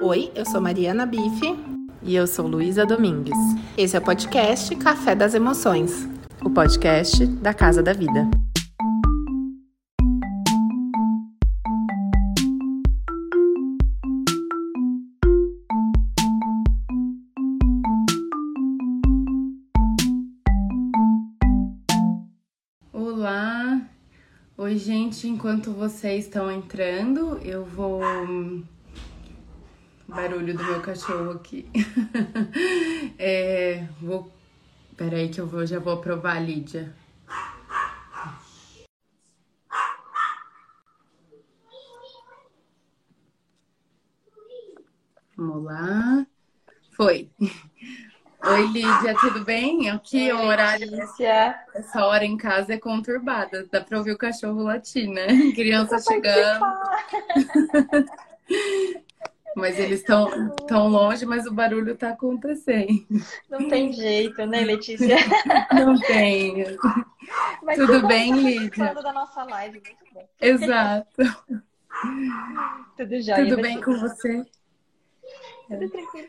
Oi, eu sou Mariana Bife. E eu sou Luísa Domingues. Esse é o podcast Café das Emoções o podcast da Casa da Vida. Olá! Oi, gente, enquanto vocês estão entrando, eu vou barulho do meu cachorro aqui. é, vou. Peraí que eu vou, já vou provar a Lídia. Vamos lá. Foi. Oi, Lídia, tudo bem? Aqui Oi, o horário. Letícia. Essa hora em casa é conturbada. Dá pra ouvir o cachorro latir, né? Criança chegando. Mas eles estão tão longe, mas o barulho está acontecendo. Não tem jeito, né, Letícia? Não tem. Mas Tudo bem, tá Lídia? da nossa live, muito bom. Exato. Tudo jóia. Tudo bem com você? Tudo tranquilo.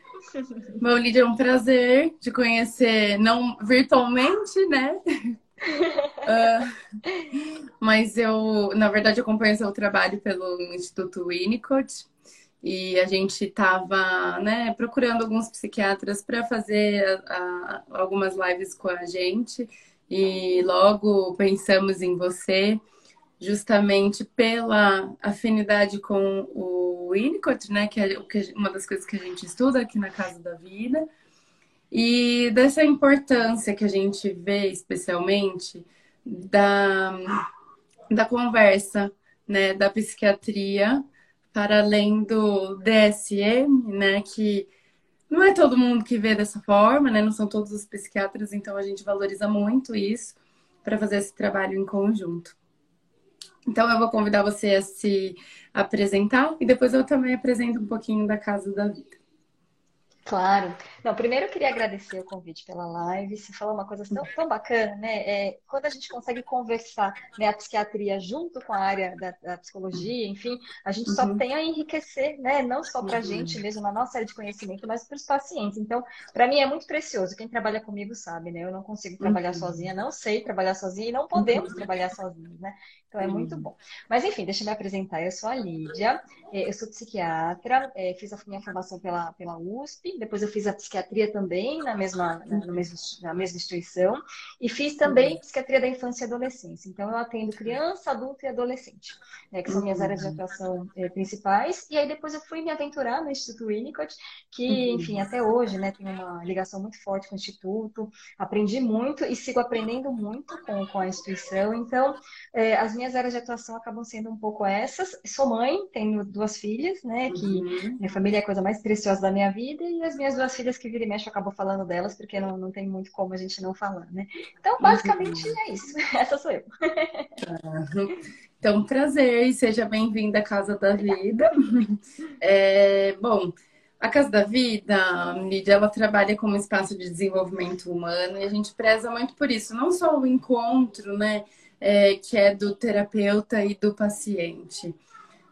Bom, Lídia, é um prazer te conhecer, não virtualmente, né? uh, mas eu, na verdade, acompanho seu trabalho pelo Instituto Winnicott e a gente estava né, procurando alguns psiquiatras para fazer a, a, algumas lives com a gente. E logo pensamos em você justamente pela afinidade com o Winnicott, né, que é uma das coisas que a gente estuda aqui na Casa da Vida, e dessa importância que a gente vê especialmente da, da conversa, né, da psiquiatria para além do DSM, né, que não é todo mundo que vê dessa forma, né, não são todos os psiquiatras, então a gente valoriza muito isso para fazer esse trabalho em conjunto. Então eu vou convidar você a se apresentar e depois eu também apresento um pouquinho da Casa da Vida. Claro. Não, primeiro eu queria agradecer o convite pela live. Você falou uma coisa tão, tão bacana, né? É, quando a gente consegue conversar né, a psiquiatria junto com a área da, da psicologia, enfim, a gente só uhum. tem a enriquecer, né? Não só para a gente mesmo, na nossa área de conhecimento, mas para os pacientes. Então, para mim é muito precioso. Quem trabalha comigo sabe, né? Eu não consigo trabalhar uhum. sozinha, não sei trabalhar sozinha e não podemos uhum. trabalhar sozinhos, né? Então é muito bom. Mas enfim, deixa eu me apresentar. Eu sou a Lídia, é, eu sou psiquiatra, é, fiz a minha formação pela, pela USP, depois eu fiz a psiquiatria também na mesma, na, mesma, na mesma instituição, e fiz também uhum. psiquiatria da infância e adolescência. Então eu atendo criança, adulto e adolescente, né, que são minhas áreas de uhum. atuação é, principais. E aí depois eu fui me aventurar no Instituto Winnicott, que, uhum. enfim, até hoje, né, tem uma ligação muito forte com o Instituto. Aprendi muito e sigo aprendendo muito com, com a instituição. Então, é, as minhas áreas de atuação acabam sendo um pouco essas. Sou mãe, tenho duas filhas, né? Que uhum. minha família é a coisa mais preciosa da minha vida, e as minhas duas filhas que vira e mexe eu acabo falando delas, porque não, não tem muito como a gente não falar, né? Então, basicamente uhum. é isso. Essa sou eu. Então, prazer e seja bem-vinda à Casa da Vida. É, bom, a Casa da Vida, Lídia, ela trabalha como espaço de desenvolvimento humano e a gente preza muito por isso, não só o encontro, né? é, que é do terapeuta e do paciente.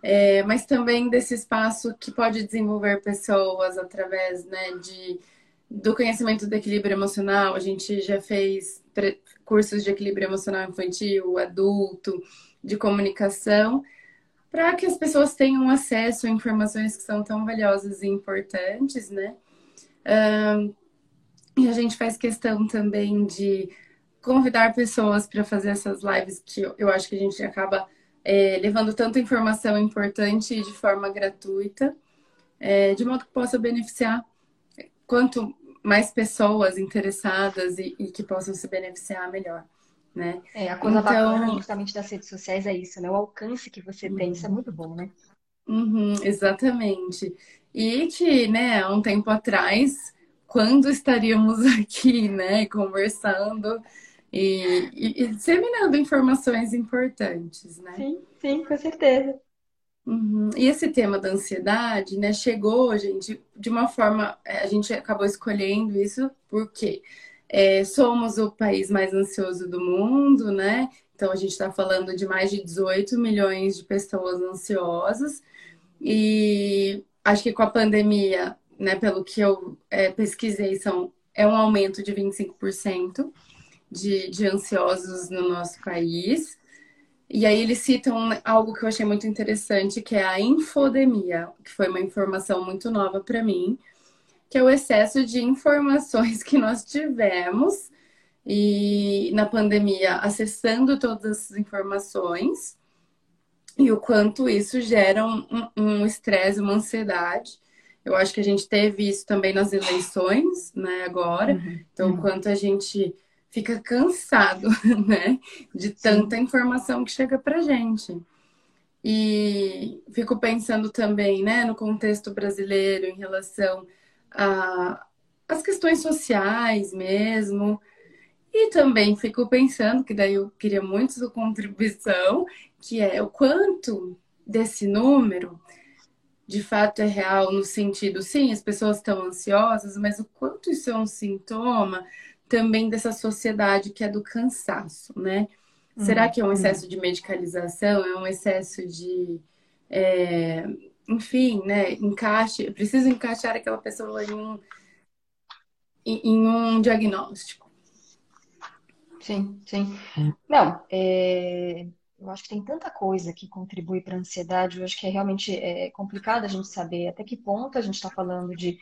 É, mas também desse espaço que pode desenvolver pessoas através né, de, do conhecimento do equilíbrio emocional. A gente já fez cursos de equilíbrio emocional infantil, adulto, de comunicação, para que as pessoas tenham acesso a informações que são tão valiosas e importantes, né? Um, e a gente faz questão também de convidar pessoas para fazer essas lives que eu acho que a gente acaba é, levando tanta informação importante de forma gratuita, é, de modo que possa beneficiar quanto mais pessoas interessadas e, e que possam se beneficiar melhor. Né? É, a coisa então... bacana justamente das redes sociais é isso, né? O alcance que você tem, isso é muito bom, né? Uhum, exatamente. E que, né, há um tempo atrás, quando estaríamos aqui, né, conversando, e, e, e disseminando informações importantes, né? Sim, sim, com certeza. Uhum. E esse tema da ansiedade, né, chegou, gente, de uma forma, é, a gente acabou escolhendo isso porque é, somos o país mais ansioso do mundo, né? Então a gente está falando de mais de 18 milhões de pessoas ansiosas e acho que com a pandemia, né, pelo que eu é, pesquisei, são, é um aumento de 25% de, de ansiosos no nosso país. E aí eles citam algo que eu achei muito interessante, que é a infodemia, que foi uma informação muito nova para mim, que é o excesso de informações que nós tivemos e na pandemia acessando todas as informações e o quanto isso gera um estresse, um, uma ansiedade. Eu acho que a gente teve isso também nas eleições, né, agora. Uhum. Então, o quanto a gente fica cansado, né, de tanta Sim. informação que chega pra gente. E fico pensando também, né, no contexto brasileiro em relação às questões sociais mesmo. E também fico pensando, que daí eu queria muito sua contribuição, que é o quanto desse número de fato é real no sentido, sim, as pessoas estão ansiosas, mas o quanto isso é um sintoma também dessa sociedade que é do cansaço, né? Uhum. Será que é um excesso de medicalização? É um excesso de. É, enfim, né? Encaixe. Preciso encaixar aquela pessoa em um, em, em um diagnóstico. Sim, sim. Não, é, eu acho que tem tanta coisa que contribui para a ansiedade, eu acho que é realmente é, complicado a gente saber até que ponto a gente está falando de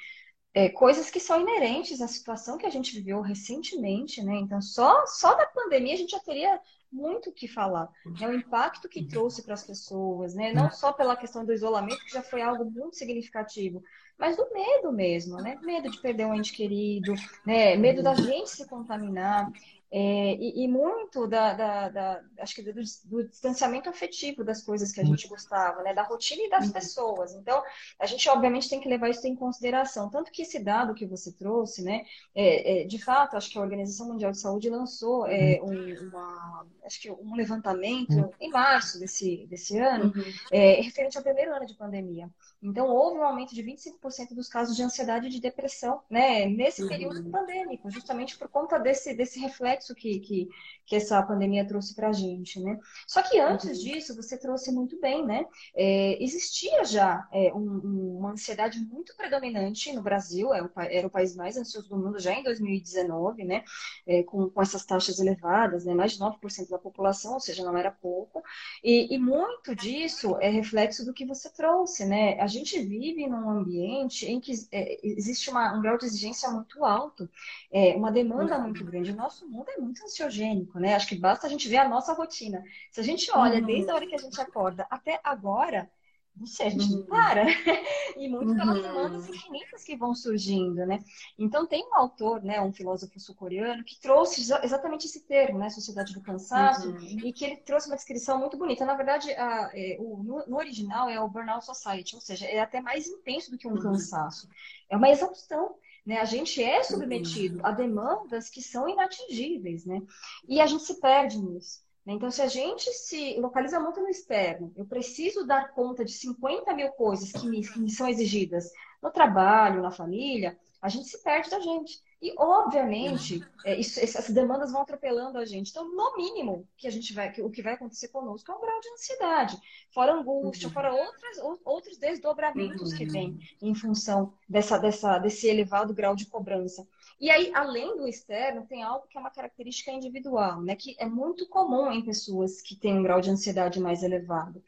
é, coisas que são inerentes à situação que a gente viveu recentemente, né? Então, só, só da pandemia a gente já teria muito o que falar. É o impacto que trouxe para as pessoas, né? Não só pela questão do isolamento, que já foi algo muito significativo, mas do medo mesmo, né? Medo de perder um ente querido, né? Medo da gente se contaminar. É, e, e, muito da, da, da acho que do, do, distanciamento afetivo das coisas que a gente gostava, né? Da rotina e das uhum. pessoas. Então, a gente obviamente tem que levar isso em consideração. Tanto que esse dado que você trouxe, né? É, é, de fato, acho que a Organização Mundial de Saúde lançou é, uhum. um, uma, acho que um levantamento uhum. em março desse, desse ano. É, referente ao primeiro ano de pandemia. Então, houve um aumento de 25% dos casos de ansiedade e de depressão, né? Nesse período pandêmico, justamente por conta desse, desse reflexo que, que, que essa pandemia trouxe para a gente, né? Só que antes uhum. disso, você trouxe muito bem, né? É, existia já é, um, uma ansiedade muito predominante no Brasil, era é o, era o, país mais ansioso do mundo já em 2019, né? É, com, com essas taxas elevadas, né? Mais de 9% da população, ou seja, não era pouco. E, e muito disso é reflexo do que você trouxe, né? A gente vive num ambiente em que é, existe uma, um grau de exigência muito alto, é, uma demanda muito grande. O nosso mundo é muito ansiogênico, né? Acho que basta a gente ver a nossa rotina. Se a gente olha uhum. desde a hora que a gente acorda até agora, não sei, a gente uhum. não para. e muito pelas uhum. demandas infinitas que vão surgindo, né? Então, tem um autor, né, um filósofo sul-coreano, que trouxe exatamente esse termo, né, sociedade do cansaço, uhum. e que ele trouxe uma descrição muito bonita. Na verdade, a, é, o, no, no, original é o Burnout Society, ou seja, é até mais intenso do que um uhum. cansaço. É uma exaustão. Né? A gente é submetido a demandas que são inatingíveis, né? E a gente se perde nisso. Né? Então, se a gente se localiza muito no externo, eu preciso dar conta de 50 mil coisas que me, que me são exigidas no trabalho, na família, a gente se perde da gente. E, obviamente, é, isso, essas demandas vão atropelando a gente. Então, no mínimo, que a gente vai, que, o que vai acontecer conosco é um grau de ansiedade, fora angústia, uhum. fora outras, outros desdobramentos uhum. que vêm em função dessa, dessa, desse elevado grau de cobrança. E aí, além do externo, tem algo que é uma característica individual, né? Que é muito comum em pessoas que têm um grau de ansiedade mais elevado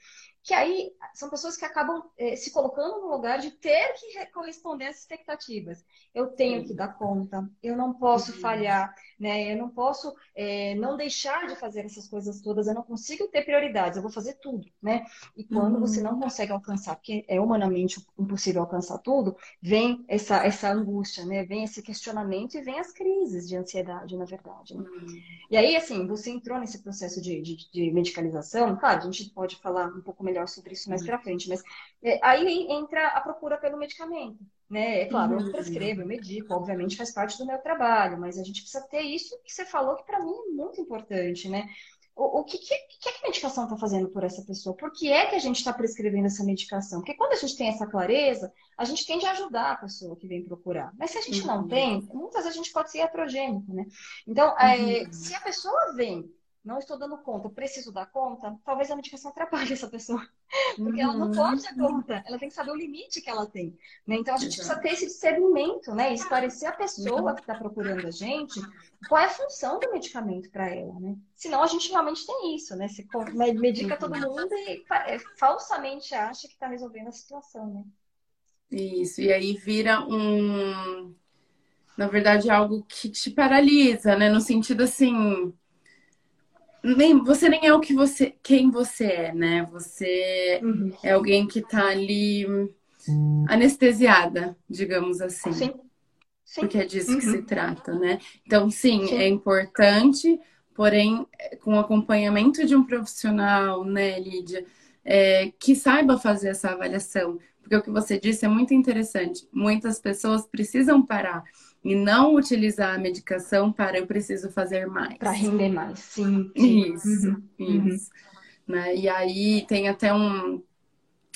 que aí são pessoas que acabam eh, se colocando no lugar de ter que corresponder às expectativas. Eu tenho que dar conta, eu não posso uhum. falhar, né? Eu não posso eh, não deixar de fazer essas coisas todas, eu não consigo ter prioridades, eu vou fazer tudo, né? E quando uhum. você não consegue alcançar, porque é humanamente impossível alcançar tudo, vem essa, essa angústia, né? Vem esse questionamento e vem as crises de ansiedade, na verdade. Né? Uhum. E aí, assim, você entrou nesse processo de, de, de medicalização, claro, a gente pode falar um pouco melhor melhor sobre isso mais para frente, mas é, aí entra a procura pelo medicamento. Né? É claro, eu prescrevo, eu medico, obviamente faz parte do meu trabalho, mas a gente precisa ter isso que você falou que para mim é muito importante, né? O, o que, que, que, a medicação está fazendo por essa pessoa? Por que é que a gente está prescrevendo essa medicação? Porque quando a gente tem essa clareza, a gente tende a ajudar a pessoa que vem procurar. Mas se a gente não uhum. tem, muitas vezes a gente pode ser heterogênico, né? Então, é, uhum. se a pessoa vem não estou dando conta, preciso dar conta, talvez a medicação atrapalhe essa pessoa. Porque ela não pode dar conta, ela tem que saber o limite que ela tem. Né? Então a gente Exato. precisa ter esse discernimento, né? Esclarecer a pessoa que está procurando a gente qual é a função do medicamento para ela, né? Senão a gente realmente tem isso, né? Se medica todo mundo e é, falsamente acha que está resolvendo a situação, né? Isso, e aí vira um. Na verdade, algo que te paralisa, né? No sentido assim nem, você nem é o que você, quem você é, né? Você uhum. é alguém que tá ali anestesiada, digamos assim. Sim. sim. Porque é disso uhum. que se trata, né? Então, sim, sim, é importante, porém, com acompanhamento de um profissional, né, Lídia, é, que saiba fazer essa avaliação. Porque o que você disse é muito interessante. Muitas pessoas precisam parar e não utilizar a medicação para eu preciso fazer mais. Para render mais, sim. sim. Isso, uhum. uhum. isso. Uhum. Né? E aí tem até um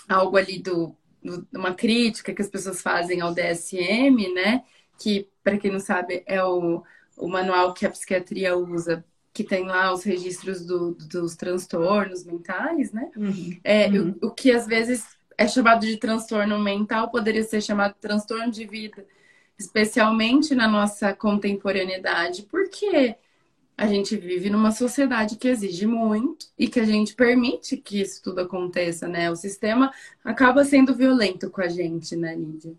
algo ali do, do, uma crítica que as pessoas fazem ao DSM, né? Que, para quem não sabe, é o, o manual que a psiquiatria usa que tem lá os registros do, dos transtornos mentais, né? Uhum. É, uhum. O, o, que às vezes é chamado de transtorno mental poderia ser chamado de transtorno de vida especialmente na nossa contemporaneidade, porque a gente vive numa sociedade que exige muito e que a gente permite que isso tudo aconteça, né? O sistema acaba sendo violento com a gente, né, Lídia?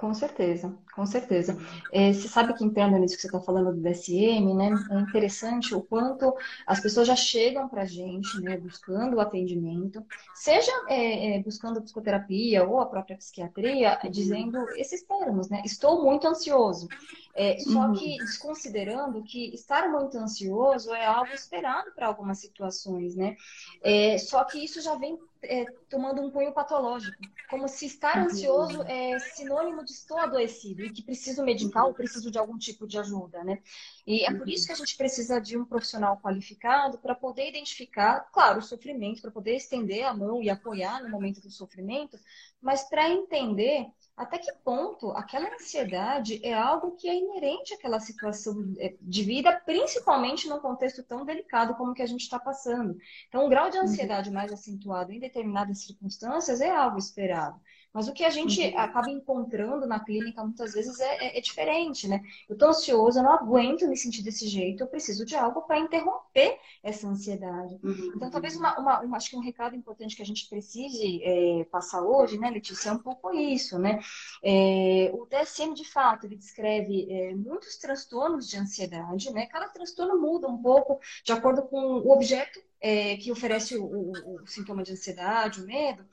Com certeza, com certeza. É, você sabe que entendo nisso que você está falando do DSM, né? É interessante o quanto as pessoas já chegam para a gente, né, buscando o atendimento, seja é, é, buscando psicoterapia ou a própria psiquiatria, dizendo esses termos, né? Estou muito ansioso. É, só uhum. que desconsiderando que estar muito ansioso é algo esperado para algumas situações, né? É, só que isso já vem é, tomando um cunho patológico, como se estar uhum. ansioso é sinônimo de estou adoecido e que preciso medicar ou preciso de algum tipo de ajuda, né? E é por isso que a gente precisa de um profissional qualificado para poder identificar, claro, o sofrimento, para poder estender a mão e apoiar no momento do sofrimento, mas para entender até que ponto aquela ansiedade é algo que é inerente àquela situação é, de vida, principalmente num contexto tão delicado como que a gente está passando. Então, um grau de uhum. ansiedade mais acentuado em determinadas circunstâncias é algo esperado. Mas o que a gente uhum. acaba encontrando na clínica muitas vezes é, é, é diferente, né? Eu tô ansioso, eu não aguento me sentir desse jeito, eu preciso de algo para interromper essa ansiedade. Uhum. Então, talvez uma, uma, uma, acho que um recado importante que a gente precise é, passar hoje, né, Letícia, é um pouco isso, né? É, o DSM, de fato, ele descreve é, muitos transtornos de ansiedade, né? Cada transtorno muda um pouco de acordo com o objeto é, que oferece o, o, o, sintoma de ansiedade, o medo,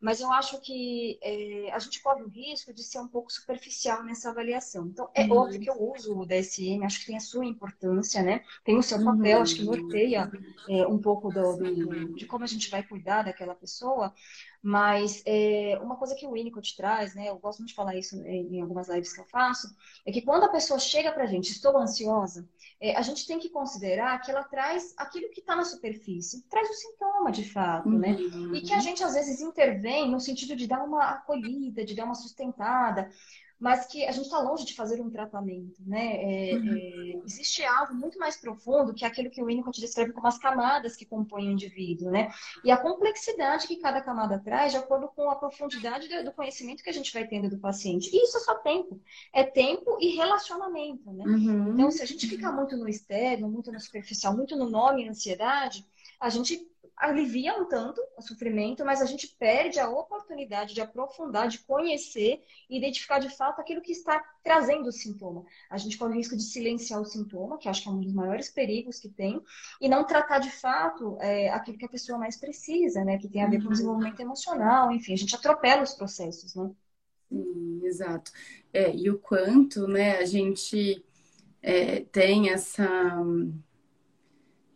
mas eu acho que é, a gente corre o risco de ser um pouco superficial nessa avaliação. Então, é uhum. óbvio que eu uso o DSM, acho que tem a sua importância, né? Tem o seu papel, uhum. acho que norteia é, um pouco do, do, de como a gente vai cuidar daquela pessoa, mas é, uma coisa que o Winnicott traz, né, eu gosto muito de falar isso em algumas lives que eu faço, é que quando a pessoa chega para a gente, estou ansiosa, é, a gente tem que considerar que ela traz aquilo que está na superfície, traz o sintoma de fato, né? Uhum. E que a gente às vezes intervém no sentido de dar uma acolhida, de dar uma sustentada mas que a gente está longe de fazer um tratamento, né? É, uhum. é, existe algo muito mais profundo que aquilo que o Winnicott descreve como as camadas que compõem o indivíduo, né? E a complexidade que cada camada traz de acordo com a profundidade do conhecimento que a gente vai tendo do paciente. E isso é só tempo. É tempo e relacionamento, né? Uhum. Então, se a gente ficar muito no externo, muito no superficial, muito no nome ansiedade, a gente alivia um tanto o sofrimento, mas a gente perde a oportunidade de aprofundar, de conhecer e identificar de fato aquilo que está trazendo o sintoma. A gente corre o risco de silenciar o sintoma, que acho que é um dos maiores perigos que tem, e não tratar de fato é, aquilo que a pessoa mais precisa, né? Que tem a ver com o desenvolvimento emocional, enfim, a gente atropela os processos, né? Sim, exato. É, e o quanto, né, a gente é, tem essa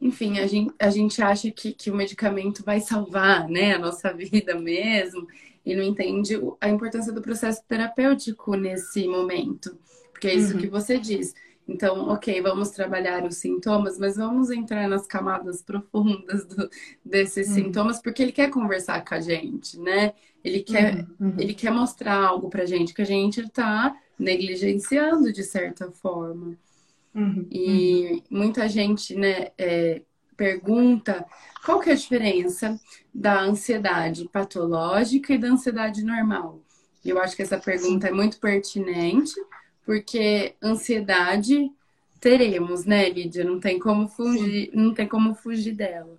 enfim, a gente, a gente acha que, que o medicamento vai salvar né, a nossa vida mesmo e não entende a importância do processo terapêutico nesse momento. Porque é isso uhum. que você diz. Então, ok, vamos trabalhar os sintomas, mas vamos entrar nas camadas profundas do, desses uhum. sintomas, porque ele quer conversar com a gente, né? Ele quer, uhum. uhum. Ele quer mostrar algo pra gente que a gente está negligenciando de certa forma. Uhum. E uhum. muita gente, né, é, pergunta qual que é a diferença da ansiedade patológica e da ansiedade normal. Eu acho que essa pergunta Sim. é muito pertinente, porque ansiedade teremos, né, Lídia? Não tem como fugir, Sim. não tem como fugir dela.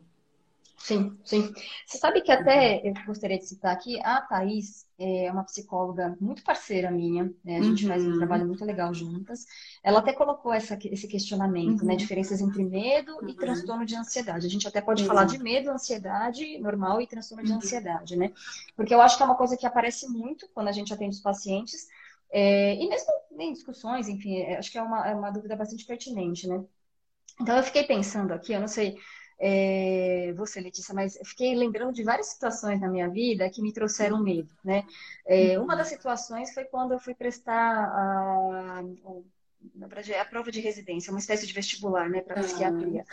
Sim, sim. Você sabe que até eu gostaria de citar aqui, a Thaís é uma psicóloga muito parceira minha, né? a gente uhum. faz um uhum. trabalho muito legal juntas. Ela até colocou essa, esse questionamento, né? uhum. né? Diferenças entre medo e uhum. transtorno de ansiedade. A gente até pode falar de medo, ansiedade normal e transtorno de uhum. ansiedade, né? Porque eu acho que é uma coisa que aparece muito quando a gente atende os pacientes, é, e mesmo em discussões, enfim, é, acho que é uma, é uma dúvida bastante pertinente, né? Então eu fiquei pensando aqui, eu não sei é, você, Letícia, mas fiquei lembrando de várias situações na minha vida que me trouxeram medo, né? É, uma das situações foi quando eu fui prestar a, é a prova de residência, uma espécie de vestibular, né, para psiquiatria.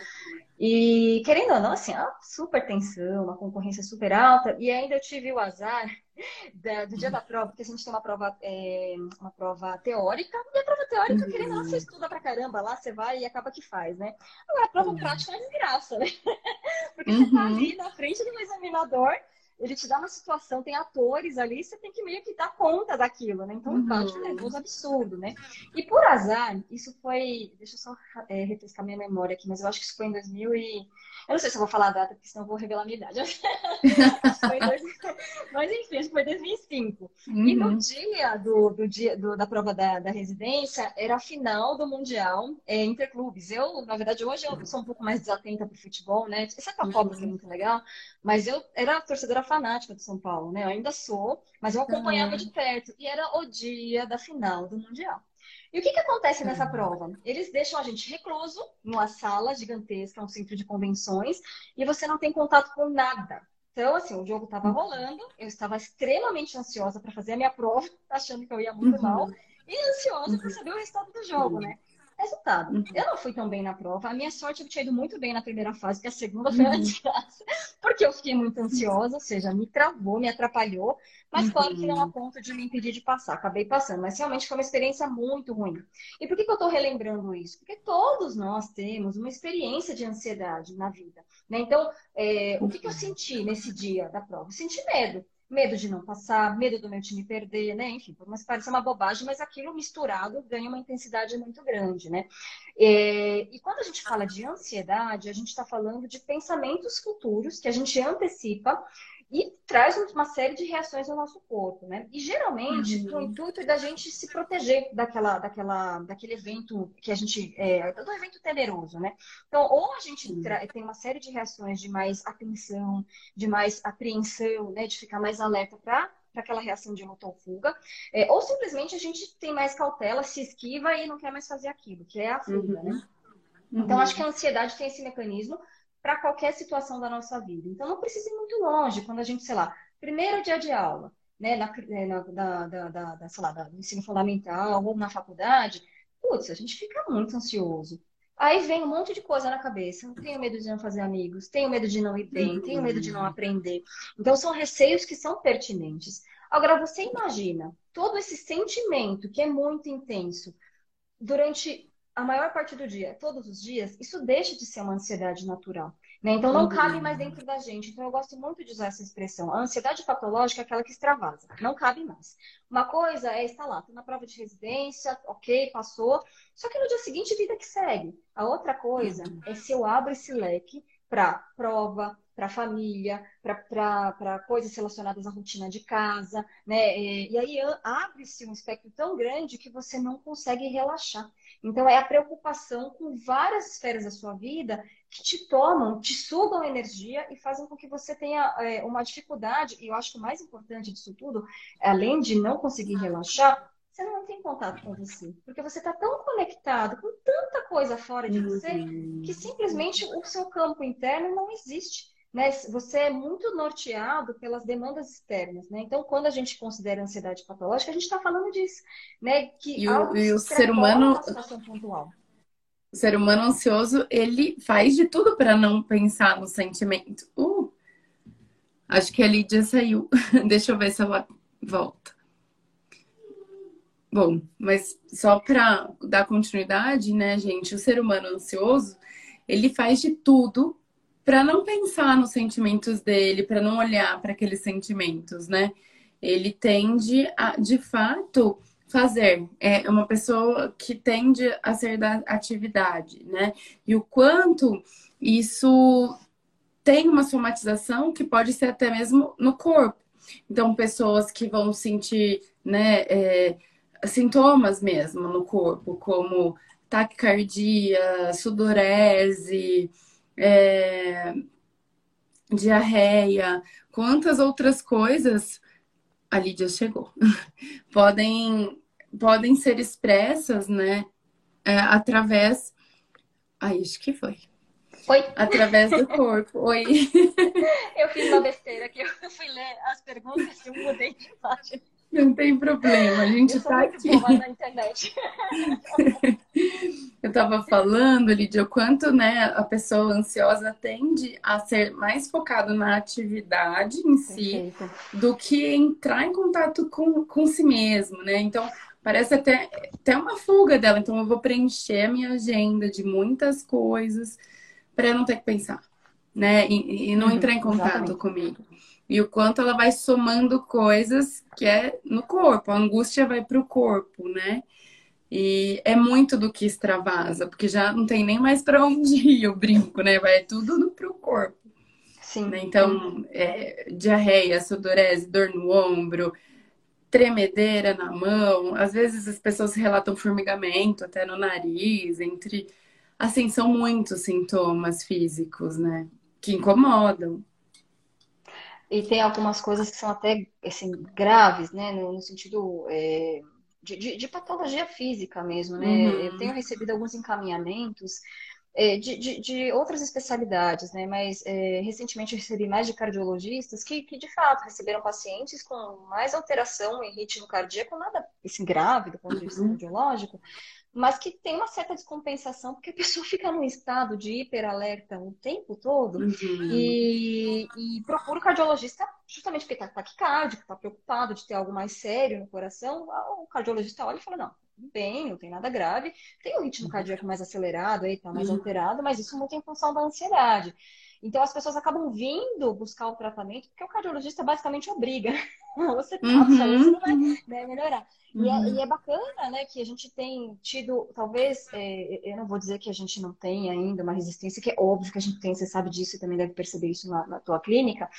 E, querendo ou não, assim, uma super tensão, uma concorrência super alta, e ainda eu tive o azar da, do dia da prova, porque a gente tem uma prova, é, uma prova teórica, e a prova teórica, uhum. querendo ou não, você estuda pra caramba lá, você vai e acaba que faz, né? Agora, a prova uhum. prática é desgraça, né? porque uhum. você tá ali na frente do examinador, ele te dá uma situação, tem atores ali, você tem que meio que dar conta daquilo, né? Então, uhum. bate um nervoso absurdo, né? E por azar, isso foi. Deixa eu só é, refrescar minha memória aqui, mas eu acho que isso foi em 2000 e. Eu não sei se eu vou falar a data, porque senão eu vou revelar a minha idade. mas enfim, acho que foi 2005. Uhum. E no uhum. dia, do, do dia do, da prova da, da residência, era a final do Mundial é, Interclubes. Eu, na verdade, hoje eu sou um pouco mais desatenta pro futebol, né? Exceto a Copa, uhum. que é muito legal. Mas eu era torcedora fanática do São Paulo, né? Eu ainda sou, mas eu acompanhava uhum. de perto. E era o dia da final do Mundial. E o que, que acontece nessa uhum. prova? Eles deixam a gente recluso numa sala gigantesca, um centro de convenções, e você não tem contato com nada. Então, assim, o jogo estava rolando, eu estava extremamente ansiosa para fazer a minha prova, achando que eu ia muito uhum. mal, e ansiosa para saber o resultado do jogo, né? Resultado, uhum. eu não fui tão bem na prova. A minha sorte, eu tinha ido muito bem na primeira fase, que a segunda foi uhum. a desgraça. Porque eu fiquei muito ansiosa, ou seja, me travou, me atrapalhou. Mas uhum. claro que não a uhum. ponto de me impedir de passar. Acabei passando, mas realmente foi uma experiência muito ruim. E por que, que eu estou relembrando isso? Porque todos nós temos uma experiência de ansiedade na vida. Né? Então, é, o que, que eu senti nesse dia da prova? Eu senti medo medo de não passar, medo do meu time perder, né? Enfim, por mais parecer uma bobagem, mas aquilo misturado ganha uma intensidade muito grande, né? É, e quando a gente fala de ansiedade, a gente está falando de pensamentos futuros que a gente antecipa e traz uma série de reações no nosso corpo, né? E geralmente uhum. com o intuito da gente se proteger daquela, daquela, daquele evento que a gente é, do evento temeroso, né? Então, ou a gente uhum. tem uma série de reações de mais atenção, de mais apreensão, né? De ficar mais alerta para para aquela reação de luta ou fuga, é, ou simplesmente a gente tem mais cautela, se esquiva e não quer mais fazer aquilo, que é a fuga, né? uhum. né? Então, uhum. acho que a ansiedade tem esse mecanismo para qualquer situação da nossa vida. Então, não precisa ir muito longe. Quando a gente, sei lá, primeiro dia de aula, né, na, né, na da, da, da, sei lá, da, do ensino fundamental ou na faculdade, putz, a gente fica muito ansioso. Aí vem um monte de coisa na cabeça. Tenho medo de não fazer amigos, tenho medo de não ir bem, tenho medo de não aprender. Então, são receios que são pertinentes. Agora, você imagina todo esse sentimento que é muito intenso durante a maior parte do dia, todos os dias, isso deixa de ser uma ansiedade natural. Né? Então não cabe mais dentro da gente. Então eu gosto muito de usar essa expressão. A ansiedade patológica é aquela que extravasa, não cabe mais. Uma coisa é estar lá, tô na prova de residência, ok, passou. Só que no dia seguinte, vida que segue. A outra coisa é se eu abro esse leque para prova, para a família, para coisas relacionadas à rotina de casa, né? E, e aí abre-se um espectro tão grande que você não consegue relaxar. Então é a preocupação com várias esferas da sua vida que te tomam, te sugam energia e fazem com que você tenha é, uma dificuldade. E eu acho que o mais importante disso tudo, além de não conseguir relaxar, você não tem contato com você. Porque você está tão conectado com tanta coisa fora de você que simplesmente o seu campo interno não existe né, você é muito norteado pelas demandas externas, né? Então, quando a gente considera ansiedade patológica, a gente está falando disso, né? Que e o, e o ser humano, o ser humano ansioso, ele faz de tudo para não pensar no sentimento. Uh, acho que a Lídia saiu. Deixa eu ver se ela volta. Bom, mas só para dar continuidade, né, gente? O ser humano ansioso, ele faz de tudo para não pensar nos sentimentos dele, para não olhar para aqueles sentimentos, né? Ele tende a, de fato, fazer. É uma pessoa que tende a ser da atividade, né? E o quanto isso tem uma somatização que pode ser até mesmo no corpo. Então, pessoas que vão sentir, né, é, sintomas mesmo no corpo, como taquicardia, sudorese, é, diarreia, quantas outras coisas a Lídia chegou, podem, podem ser expressas, né, é, através. Ai, acho que foi. Oi. Através do corpo. Oi. Eu fiz uma besteira aqui. Eu fui ler as perguntas e mudei de página. Não tem problema, a gente está aqui. Eu estava falando, Lídia, o quanto né, a pessoa ansiosa tende a ser mais focada na atividade em si Perfeito. do que entrar em contato com, com si mesmo, né? Então, parece até, até uma fuga dela. Então, eu vou preencher a minha agenda de muitas coisas para eu não ter que pensar, né? E, e não uhum, entrar em contato exatamente. comigo e o quanto ela vai somando coisas que é no corpo. A angústia vai para o corpo, né? E é muito do que extravasa, porque já não tem nem mais para onde ir, eu brinco, né? Vai tudo para o corpo. Sim. Né? Então, é, diarreia, sudorese, dor no ombro, tremedeira na mão. Às vezes as pessoas relatam formigamento até no nariz, entre. Assim, são muitos sintomas físicos, né? Que incomodam. E tem algumas coisas que são até assim, graves, né? No, no sentido é, de, de, de, patologia física mesmo, né? Uhum. Eu tenho recebido alguns encaminhamentos de, de, de, outras especialidades, né? Mas é, recentemente eu recebi mais de cardiologistas que, que, de fato, receberam pacientes com mais alteração em ritmo cardíaco, nada assim, grave do ponto de vista uhum. cardiológico, mas que tem uma certa descompensação, porque a pessoa fica num estado de hiperalerta o tempo todo uhum. e, e, procura o cardiologista justamente porque está taquicárdico, está preocupado de ter algo mais sério no coração. O cardiologista olha e fala: não, bem, não tem nada grave, tem o ritmo uhum. cardíaco mais acelerado, está mais uhum. alterado, mas isso muito em função da ansiedade. Então as pessoas acabam vindo buscar o tratamento porque o cardiologista basicamente obriga. Você passa, uhum. você não vai né, melhorar. Uhum. E, é, e, é, bacana, né, que a gente tem tido, talvez, é, eu não vou dizer que a gente não tem ainda uma resistência, que é óbvio que a gente tem, você sabe disso e também deve perceber isso na, na tua clínica,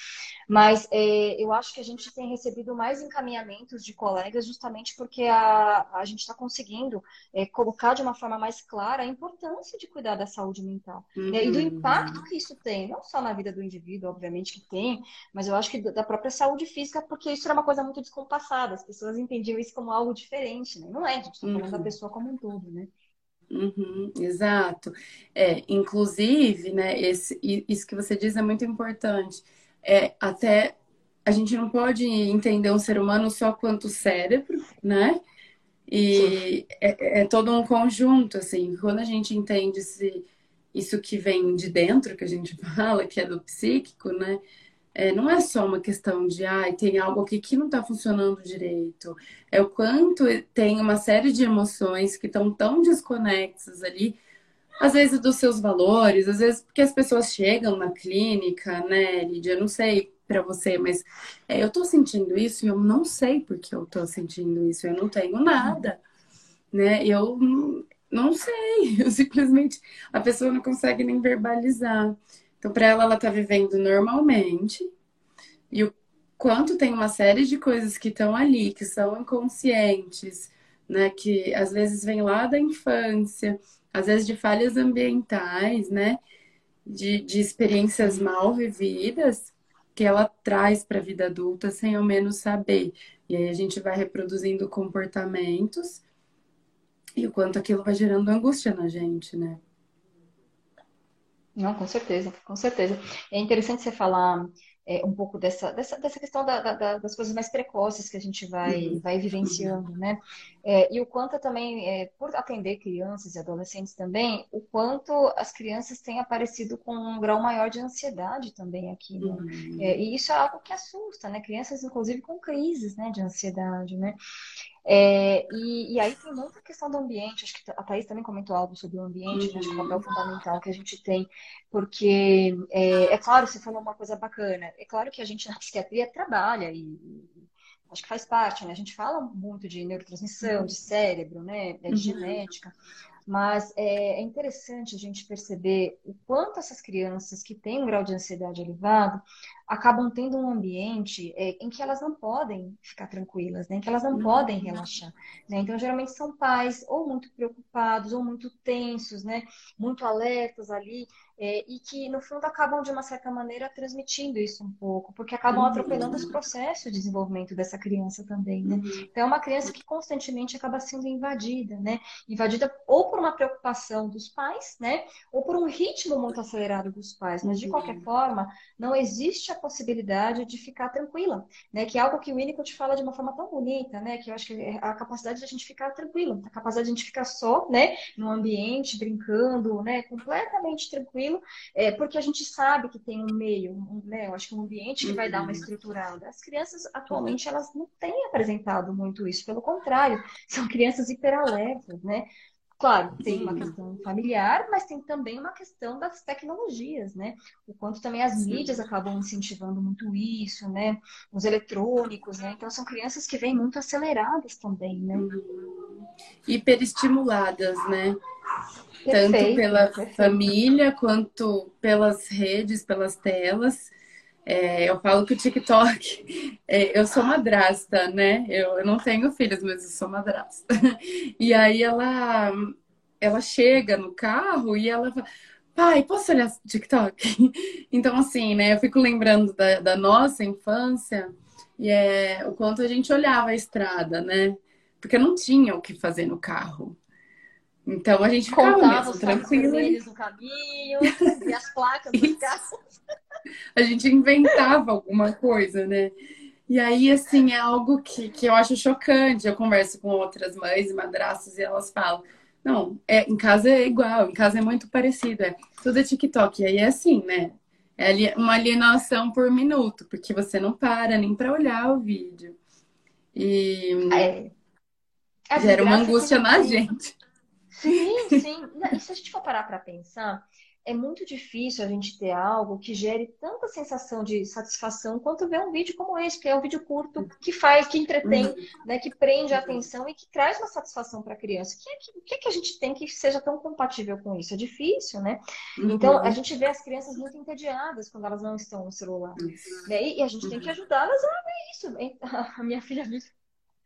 mas é, eu acho que a gente tem recebido mais encaminhamentos de colegas justamente porque a, a gente está conseguindo é, colocar de uma forma mais clara a importância de cuidar da saúde mental uhum. né, e do uhum. impacto que isso tem, não só na vida do indivíduo, obviamente que tem, mas eu acho que da própria saúde física, porque isso era uma coisa muito descompassada, as pessoas entendiam isso como algo diferente, né? Não é, a gente está falando uhum. da pessoa como um todo, né? Uhum, exato. É, inclusive, né, esse, isso que você diz é muito importante. É, até a gente não pode entender um ser humano só quanto cérebro, né? E é, é, todo um conjunto, assim. Quando a gente entende esse, isso que vem de dentro, que a gente fala, que é do psíquico, né? É, não é só uma questão de, ah, tem algo aqui que não está funcionando direito. É o quanto tem uma série de emoções que estão tão desconexas ali, às vezes dos seus valores, às vezes porque as pessoas chegam na clínica, né, Lídia? Não sei para você, mas é, eu estou sentindo isso e eu não sei porque eu estou sentindo isso, eu não tenho nada, né? Eu não, sei, eu simplesmente a pessoa não consegue nem verbalizar. Então, para ela, ela está vivendo normalmente. E o quanto tem uma série de coisas que estão ali, que são inconscientes, né? Que às vezes vem lá da infância, às vezes de falhas ambientais, né? De, de experiências mal vividas que ela traz para a vida adulta sem ao menos saber. E aí a gente vai reproduzindo comportamentos e o quanto aquilo vai gerando angústia na gente, né? Não, com certeza, com certeza. É interessante você falar é, um pouco dessa, dessa, dessa questão da, da, das coisas mais precoces que a gente vai, uhum. vai vivenciando, né? É, e o quanto também, é, por atender crianças e adolescentes também, o quanto as crianças têm aparecido com um grau maior de ansiedade também aqui, né? Uhum. É, e isso é algo que assusta, né? Crianças, inclusive, com crises né, de ansiedade, né? É, e, e, aí tem muita questão do ambiente, acho que a Thaís também comentou algo sobre o ambiente, né, de papel fundamental que a gente tem, porque é, é, claro, você falou uma coisa bacana, é claro que a gente na psiquiatria trabalha e, e acho que faz parte, né? A gente fala muito de neurotransmissão, de cérebro, né? De uhum. genética. Mas é, é, interessante a gente perceber o quanto essas crianças que têm um grau de ansiedade elevado acabam tendo um ambiente é, em que elas não podem ficar tranquilas, né? em que elas não podem uhum. relaxar. Né? Então, geralmente são pais ou muito preocupados ou muito tensos, né? muito alertas ali, é, e que, no fundo, acabam, de uma certa maneira, transmitindo isso um pouco, porque acabam atropelando os processos de desenvolvimento dessa criança também, né? Uhum. Então, é uma criança que constantemente acaba sendo invadida, né? Invadida ou por uma preocupação dos pais, né? Ou por um ritmo muito acelerado dos pais, mas, de qualquer uhum. forma, não existe a possibilidade de ficar tranquila, né? Que é algo que o Winnicott fala de uma forma tão bonita, né? Que eu acho que é a capacidade de a gente ficar tranquila, a capacidade de a gente ficar só, né? No ambiente, brincando, né? Completamente tranquilo tranquilo, é, porque a gente sabe que tem um meio, um, né, eu acho que um ambiente que vai dar uma uhum. estruturada. As crianças, atualmente, elas não têm apresentado muito isso, pelo contrário, são crianças hiperalertas, né? Claro, tem uma questão familiar, mas tem também uma questão das tecnologias, né? O quanto também as mídias acabam incentivando muito isso, né? Os eletrônicos, né? Então são crianças que vêm muito aceleradas também, né? Uhum. Hiperestimuladas, né? Perfeito, tanto pela perfeito. família quanto pelas redes, pelas telas. É, eu falo que o TikTok, é, eu sou madrasta, né? Eu, eu, não tenho filhos, mas eu sou madrasta. E aí ela, ela chega no carro e ela fala, pai, posso olhar TikTok? Então, assim, né? Eu fico lembrando da, da nossa infância e é o quanto a gente olhava a estrada, né? Porque não tinha o que fazer no carro. Então a gente contava mesmo, tranquilo. Eles no caminho, e as placas dos carros. A gente inventava alguma coisa, né? E aí, assim, é algo que, que eu acho chocante. Eu converso com outras mães e madrastas e elas falam: não, é, em casa é igual, em casa é muito parecido, é tudo é TikTok. E aí é assim, né? É uma alienação por minuto, porque você não para nem para olhar o vídeo. E é. É gera uma angústia na gente. Sim, sim. E se a gente for parar para pensar, é muito difícil a gente ter algo que gere tanta sensação de satisfação quanto ver um vídeo como esse, que é um vídeo curto que faz, que entretém, uhum. né, que prende a atenção e que traz uma satisfação para a criança. O que, é que, que, é que a gente tem que seja tão compatível com isso? É difícil, né? Uhum. Então, a gente vê as crianças muito entediadas quando elas não estão no celular. Né? E a gente tem que uhum. ajudá-las a ver isso. A minha filha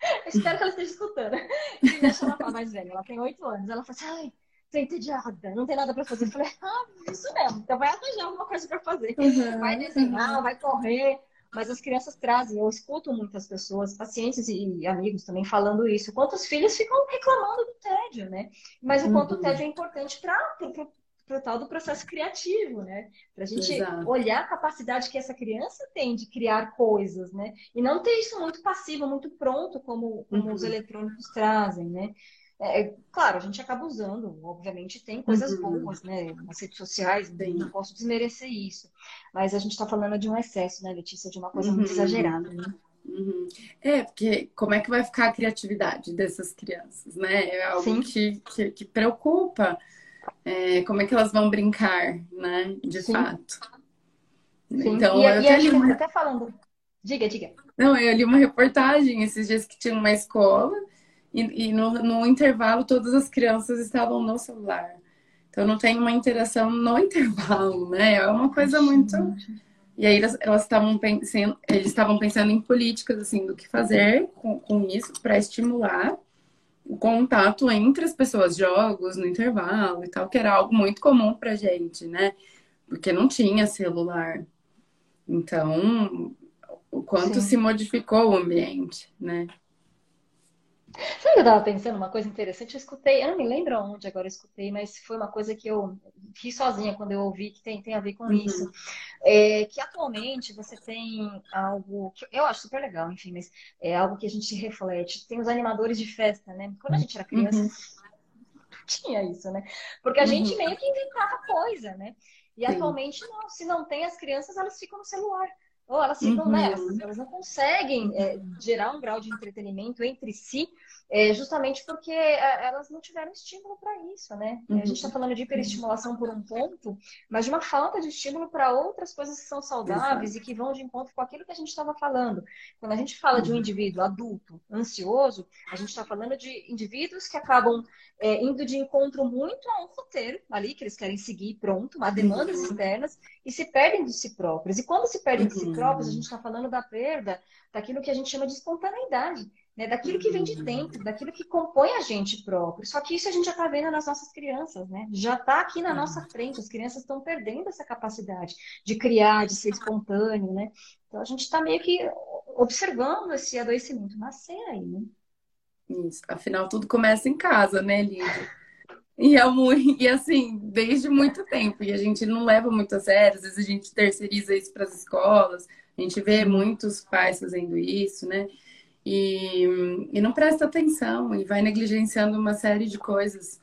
espero que ela esteja escutando. E deixa ela mais velha, ela tem oito anos. Ela fala assim, ai, tô entediada, não tem nada pra fazer. Eu falei, ah, isso mesmo, então vai arranjar alguma coisa pra fazer. Uhum. Vai desenhar, vai correr. Mas as crianças trazem, eu escuto muitas pessoas, pacientes e amigos também falando isso. Quantos filhos ficam reclamando do tédio, né? Mas o quanto uhum. o tédio é importante para para o tal do processo criativo, né? Para a gente Exato. olhar a capacidade que essa criança tem de criar coisas, né? E não ter isso muito passivo, muito pronto, como, como uhum. os eletrônicos trazem, né? É, é, claro, a gente acaba usando, obviamente tem coisas uhum. boas, né? Nas redes sociais, Sim. não posso desmerecer isso. Mas a gente está falando de um excesso, né, Letícia? De uma coisa uhum. muito exagerada, né? Uhum. É, porque como é que vai ficar a criatividade dessas crianças, né? É algo que, que, que preocupa é, como é que elas vão brincar, né? De Sim. fato. Sim. Então, e, eu e até, uma... até falando. Diga, diga. Não, eu li uma reportagem esses dias que tinha uma escola e, e no, no, intervalo todas as crianças estavam no celular. Então não tem uma interação no intervalo, né? É uma coisa muito. E aí elas, elas estavam pensando, eles estavam pensando em políticas assim do que fazer com, com isso para estimular o contato entre as pessoas, jogos no intervalo e tal, que era algo muito comum pra gente, né? Porque não tinha celular. Então, o quanto Sim. se modificou o ambiente, né? Sabe que eu tava pensando uma coisa interessante? Eu escutei, eu não me lembro onde agora eu escutei, mas foi uma coisa que eu ri sozinha quando eu ouvi que tem, tem a ver com uhum. isso. É, que atualmente você tem algo que eu acho super legal, enfim, mas é algo que a gente reflete. Tem os animadores de festa, né? Quando a gente era criança, uhum. não tinha isso, né? Porque a gente uhum. meio que inventava coisa, né? E Sim. atualmente não. Se não tem as crianças, elas ficam no celular Ou elas ficam, uhum. elas, elas, não conseguem é, gerar um grau de entretenimento entre si é, justamente porque é, elas não tiveram estímulo para isso, né? Uhum. A gente está falando de hiperestimulação por um ponto, mas de uma falta de estímulo para outras coisas que são saudáveis Exato. e que vão de encontro com aquilo que a gente estava falando. Quando a gente fala de um uhum. indivíduo adulto, ansioso, a gente está falando de indivíduos que acabam é, indo de encontro muito a um roteiro ali, que eles querem seguir pronto, a demandas uhum. externas, e se perdem de si próprios. E quando se perdem de si uhum. próprios, a gente está falando da perda daquilo que a gente chama de espontaneidade né? daquilo que vem de dentro, daquilo que compõe a gente próprio. Só que isso a gente já está vendo nas nossas crianças, né? Já está aqui na nossa frente. As crianças estão perdendo essa capacidade de criar, de ser espontâneo, né? Então a gente está meio que observando esse adoecimento nascer aí, né? Isso. Afinal, tudo começa em casa, né, Lídia? E é muito, e assim, desde muito tempo. E a gente não leva muito a sério, às vezes a gente terceiriza isso para as escolas, a gente vê muitos pais fazendo isso, né? E, e não presta atenção e vai negligenciando uma série de coisas.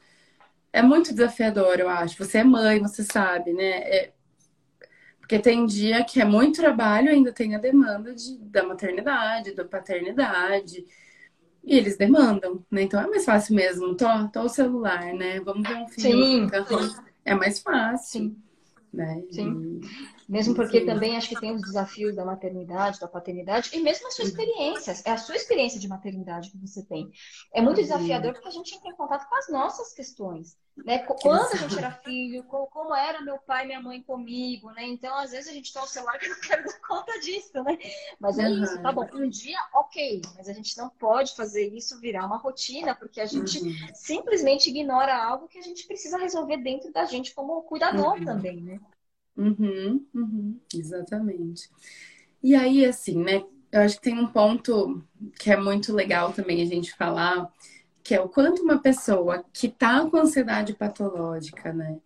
É muito desafiador, eu acho. Você é mãe, você sabe, né? É... Porque tem dia que é muito trabalho, ainda tem a demanda de, da maternidade, da paternidade. E eles demandam, né? Então é mais fácil mesmo. Tô, tô o celular, né? Vamos ver um filme. Sim. É mais fácil. Sim. Né? Sim. Mesmo porque também acho que tem os desafios da maternidade, da paternidade, e mesmo a sua experiência, é a sua experiência de maternidade que você tem. É muito desafiador porque a gente entra em contato com as nossas questões. Né? Quando a gente era filho, como era meu pai e minha mãe comigo, né? Então, às vezes, a gente toma o celular que não quero dar conta disso, né? Mas é uhum. isso, tá bom. Um dia, ok, mas a gente não pode fazer isso virar uma rotina, porque a gente uhum. simplesmente ignora algo que a gente precisa resolver dentro da gente como cuidador uhum. também, né? Uhum, uhum, exatamente. E aí, assim, né? Eu acho que tem um ponto que é muito legal também a gente falar, que é o quanto uma pessoa que tá com ansiedade patológica, né?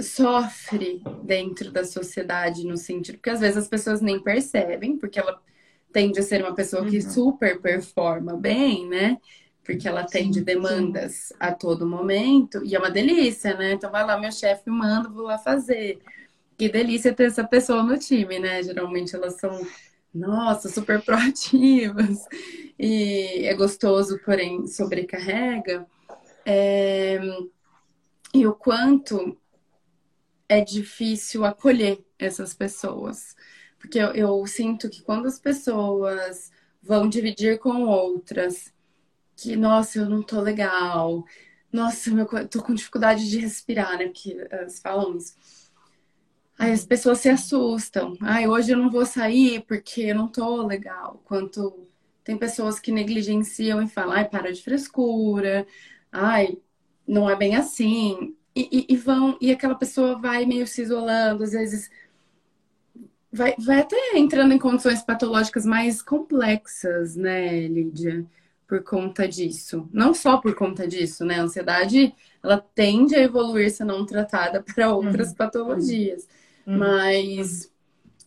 Sofre dentro da sociedade no sentido, porque às vezes as pessoas nem percebem, porque ela tende a ser uma pessoa que uhum. super performa bem, né? Porque ela atende demandas a todo momento e é uma delícia, né? Então vai lá, meu chefe manda, vou lá fazer. Que delícia ter essa pessoa no time, né? Geralmente elas são, nossa, super proativas e é gostoso, porém sobrecarrega. É... E o quanto é difícil acolher essas pessoas. Porque eu, eu sinto que quando as pessoas vão dividir com outras que, nossa, eu não tô legal. Nossa, meu, tô com dificuldade de respirar, né? Porque elas falam isso. Aí as pessoas se assustam. Ai, hoje eu não vou sair porque eu não tô legal. Quanto tem pessoas que negligenciam e falam, ai, para de frescura. Ai, não é bem assim. E, e, e vão, e aquela pessoa vai meio se isolando, às vezes vai, vai até entrando em condições patológicas mais complexas, né, Lídia? Por conta disso. Não só por conta disso, né? A ansiedade, ela tende a evoluir se não tratada para outras uhum. patologias. Uhum. Mas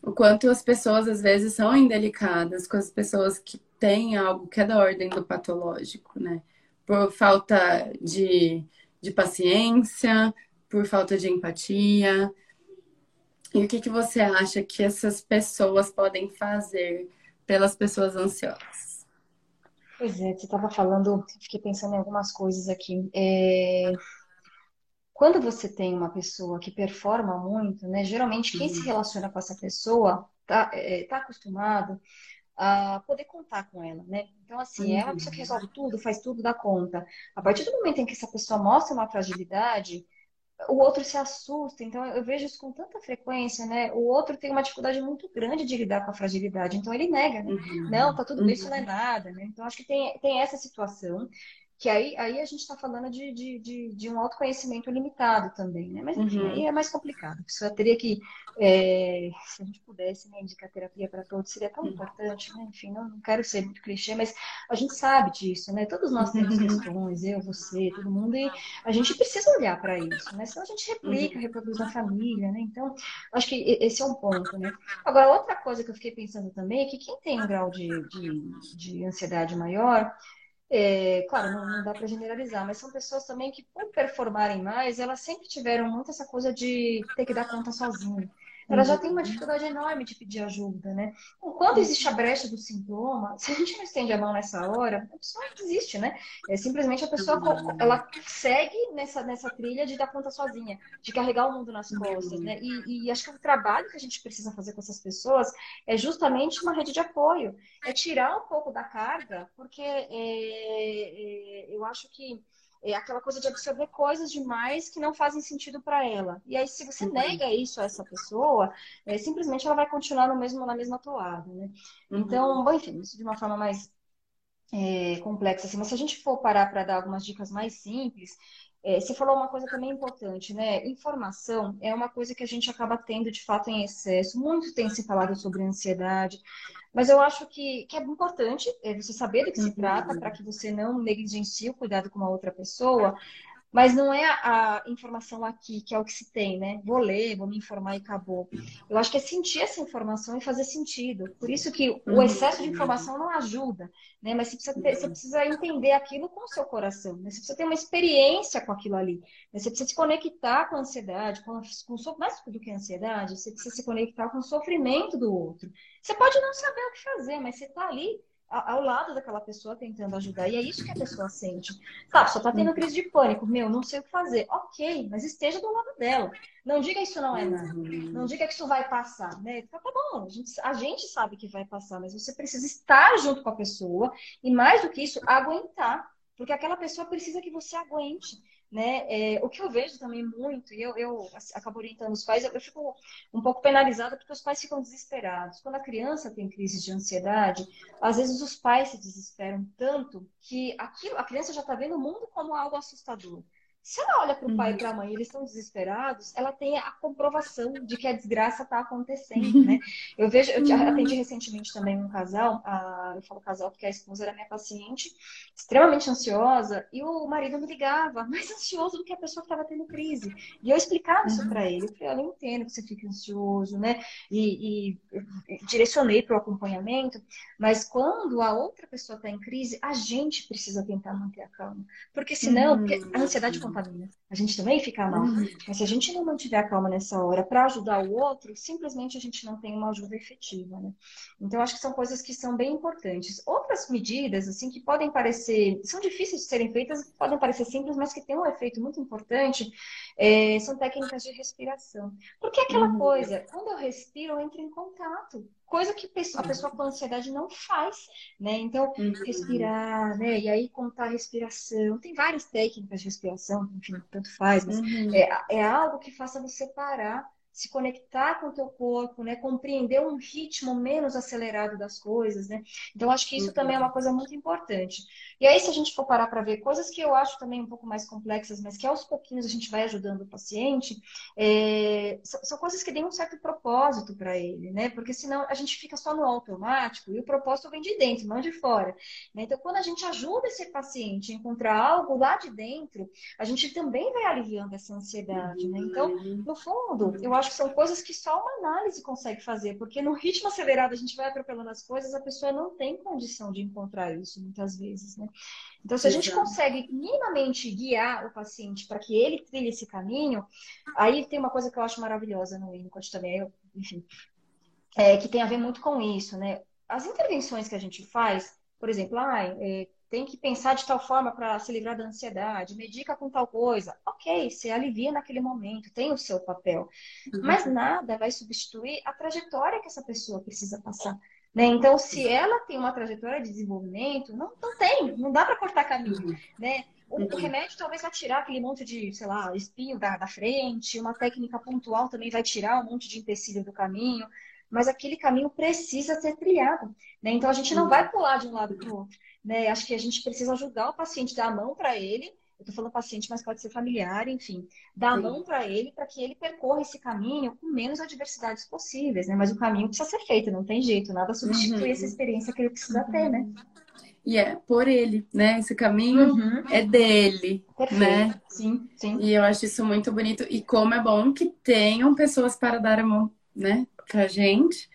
o quanto as pessoas às vezes são indelicadas com as pessoas que têm algo que é da ordem do patológico, né? Por falta de, de paciência, por falta de empatia. E o que, que você acha que essas pessoas podem fazer pelas pessoas ansiosas? Pois é, você estava falando, fiquei pensando em algumas coisas aqui. É... Quando você tem uma pessoa que performa muito, né? Geralmente quem se uhum. relaciona com essa pessoa tá, é, tá acostumado a poder contar com ela, né? Então, assim, é uma pessoa que resolve tudo, faz tudo, dá conta. A partir do momento em que essa pessoa mostra uma fragilidade, o outro se assusta. Então, eu vejo isso com tanta frequência, né? O outro tem uma dificuldade muito grande de lidar com a fragilidade. Então, ele nega, né? Uhum. Não, tá tudo bem, isso não é uhum. nada, né? Então, acho que tem, tem essa situação. Que aí, aí a gente está falando de, de, de, de, um autoconhecimento limitado também, né? Mas enfim, uhum. aí é mais complicado. A pessoa teria que, é, se a gente pudesse né, indicar terapia para todos, seria tão uhum. importante, né? Enfim, não, não quero ser muito clichê, mas a gente sabe disso, né? Todos nós temos uhum. questões, eu, você, todo mundo, e a gente precisa olhar para isso, né? Senão a gente replica, uhum. reproduz na família, né? Então, acho que esse é um ponto, né? Agora, outra coisa que eu fiquei pensando também é que quem tem um grau de, de, de ansiedade maior é, claro, não, não dá para generalizar, mas são pessoas também que, por performarem mais, elas sempre tiveram muito essa coisa de ter que dar conta sozinho. Ela já tem uma dificuldade enorme de pedir ajuda, né? Enquanto existe a brecha do sintoma, se a gente não estende a mão nessa hora, a pessoa desiste, né? É, simplesmente a pessoa ela segue nessa, nessa trilha de dar conta sozinha, de carregar o mundo nas costas, né? E, e acho que o trabalho que a gente precisa fazer com essas pessoas é justamente uma rede de apoio, é tirar um pouco da carga, porque é, é, eu acho que é aquela coisa de absorver coisas demais que não fazem sentido para ela. E aí, se você uhum. nega isso a essa pessoa, é, simplesmente ela vai continuar no mesmo, na mesma toada, né? Uhum. Então, bom, enfim, isso de uma forma mais é, complexa. Assim. Mas se a gente for parar para dar algumas dicas mais simples, é, você falou uma coisa também importante, né? Informação é uma coisa que a gente acaba tendo de fato em excesso. Muito tem se falado sobre ansiedade. Mas eu acho que, que é importante é, você saber do que se trata para que você não negligencie o cuidado com uma outra pessoa, mas não é a, informação aqui que é o que se tem, né? Vou ler, vou me informar e acabou. Eu acho que é sentir essa informação e fazer sentido. Por isso que o uhum. excesso de informação não ajuda, né? Mas você precisa, ter, você precisa entender aquilo com o seu coração, né? Você precisa ter uma experiência com aquilo ali. Né? Você precisa se conectar com a ansiedade, com, com mais do que a ansiedade, você precisa se conectar com o sofrimento do outro. Você pode não saber o que fazer, mas você está ali ao lado daquela pessoa tentando ajudar. E é isso que a pessoa sente. Tá, só tá tendo crise de pânico. Meu, não sei o que fazer. Ok, mas esteja do lado dela. Não diga isso não é nada. Não diga que isso vai passar, né? Tá, tá bom, a gente, a gente sabe que vai passar, mas você precisa estar junto com a pessoa e mais do que isso, aguentar. Porque aquela pessoa precisa que você aguente. Né? É, o que eu vejo também muito, e eu, eu acabo orientando os pais, eu, eu, fico um pouco penalizada porque os pais ficam desesperados. Quando a criança tem crise de ansiedade, às vezes os pais se desesperam tanto que aquilo, a criança já está vendo o mundo como algo assustador. Se ela olha para o pai e uhum. para a mãe, eles estão desesperados, ela tem a comprovação de que a desgraça está acontecendo, né? Eu vejo, eu uhum. atendi recentemente também um casal, a, eu falo casal porque a esposa era minha paciente, extremamente ansiosa, e o marido me ligava, mais ansioso do que a pessoa que estava tendo crise. E eu explicava isso para ele. Eu falei, eu entendo que você fica ansioso, né? E, e, direcionei para o acompanhamento, mas quando a outra pessoa está em crise, a gente precisa tentar manter a calma. Porque senão, uhum. a ansiedade A gente também fica mal. Uhum. Mas se a gente não mantiver a calma nessa hora para ajudar o outro, simplesmente a gente não tem uma ajuda efetiva, né? Então, acho que são coisas que são bem importantes. Outras medidas, assim, que podem parecer, são difíceis de serem feitas, podem parecer simples, mas que têm um efeito muito importante, é, são técnicas de respiração. Porque é aquela uhum. coisa, quando eu respiro, eu entro em contato coisa que a pessoa com ansiedade não faz, né? Então, uhum. respirar, né? E aí contar a respiração. Tem várias técnicas de respiração, enfim, tanto faz, mas uhum. é, é algo que faça você parar se conectar com o teu corpo, né? Compreender um ritmo menos acelerado das coisas, né? Então, acho que isso uhum. também é uma coisa muito importante. E aí, se a gente for parar para ver coisas que eu acho também um pouco mais complexas, mas que aos pouquinhos a gente vai ajudando o paciente, é... são coisas que têm um certo propósito para ele, né? Porque senão a gente fica só no automático e o propósito vem de dentro, não de fora. Né? Então, quando a gente ajuda esse paciente a encontrar algo lá de dentro, a gente também vai aliviando essa ansiedade, né? Então, no fundo, eu acho que são coisas que só uma análise consegue fazer, porque no ritmo acelerado a gente vai atropelando as coisas, a pessoa não tem condição de encontrar isso muitas vezes, né? Então, se a gente consegue minimamente guiar o paciente para que ele trilhe esse caminho, aí tem uma coisa que eu acho maravilhosa no Winnicott também, eu, enfim, é, que tem a ver muito com isso, né? As intervenções que a gente faz, por exemplo, ah, é, tem que pensar de tal forma para se livrar da ansiedade, medica com tal coisa. Ok, você alivia naquele momento, tem o seu papel. Uhum. Mas nada vai substituir a trajetória que essa pessoa precisa passar. Né? Então, se ela tem uma trajetória de desenvolvimento, não, não tem, não dá para cortar caminho. Né? O, o, remédio talvez vai tirar aquele monte de, sei lá, espinho da, da frente, uma técnica pontual também vai tirar um monte de empecilho do caminho, mas aquele caminho precisa ser trilhado. Né? Então, a gente não uhum. vai pular de um lado para o outro né? Acho que a gente precisa ajudar o paciente, dar a mão para ele. Eu estou falando paciente, mas pode ser familiar, enfim, dar a mão para ele para que ele percorra esse caminho com menos adversidades possíveis, né? Mas o caminho precisa ser feito, não tem jeito, nada substitui uhum. essa experiência que ele precisa uhum. ter, né? E é por ele, né? Esse caminho uhum. é dele, Perfeito. né? Sim, sim. E eu acho isso muito bonito. E como é bom que tenham pessoas para dar a mão, né? Pra gente.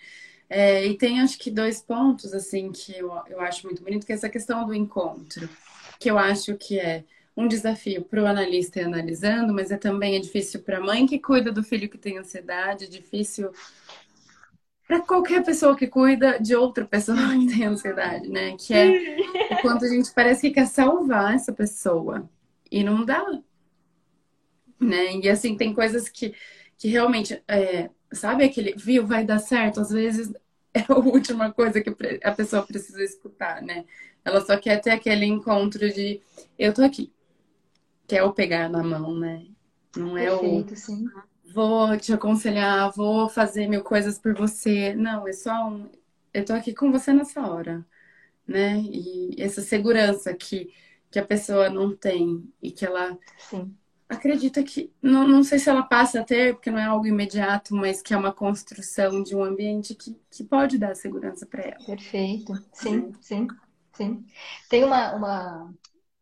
É, e tem acho que dois pontos assim que eu, eu acho muito bonito, que é essa questão do encontro, que eu acho que é um desafio para o analista e analisando, mas é também é difícil para a mãe que cuida do filho que tem ansiedade, é difícil para qualquer pessoa que cuida de outra pessoa que tem ansiedade, né? Que é o quanto a gente parece que quer salvar essa pessoa e não dá, né? E assim tem coisas que, que realmente, é, sabe aquele, viu, vai dar certo. Às vezes é a última coisa que a pessoa precisa escutar, né? Ela só quer ter aquele encontro de eu tô aqui, que é o pegar na mão, né? Não é Perfeito, o sim. vou te aconselhar, vou fazer mil coisas por você. Não, é só um eu tô aqui com você nessa hora, né? E essa segurança que, que a pessoa não tem e que ela Sim. acredita que não, não sei se ela passa a ter, porque não é algo imediato, mas que é uma construção de um ambiente que, que pode dar segurança para ela. Perfeito. Sim, sim, sim. Tem uma, uma,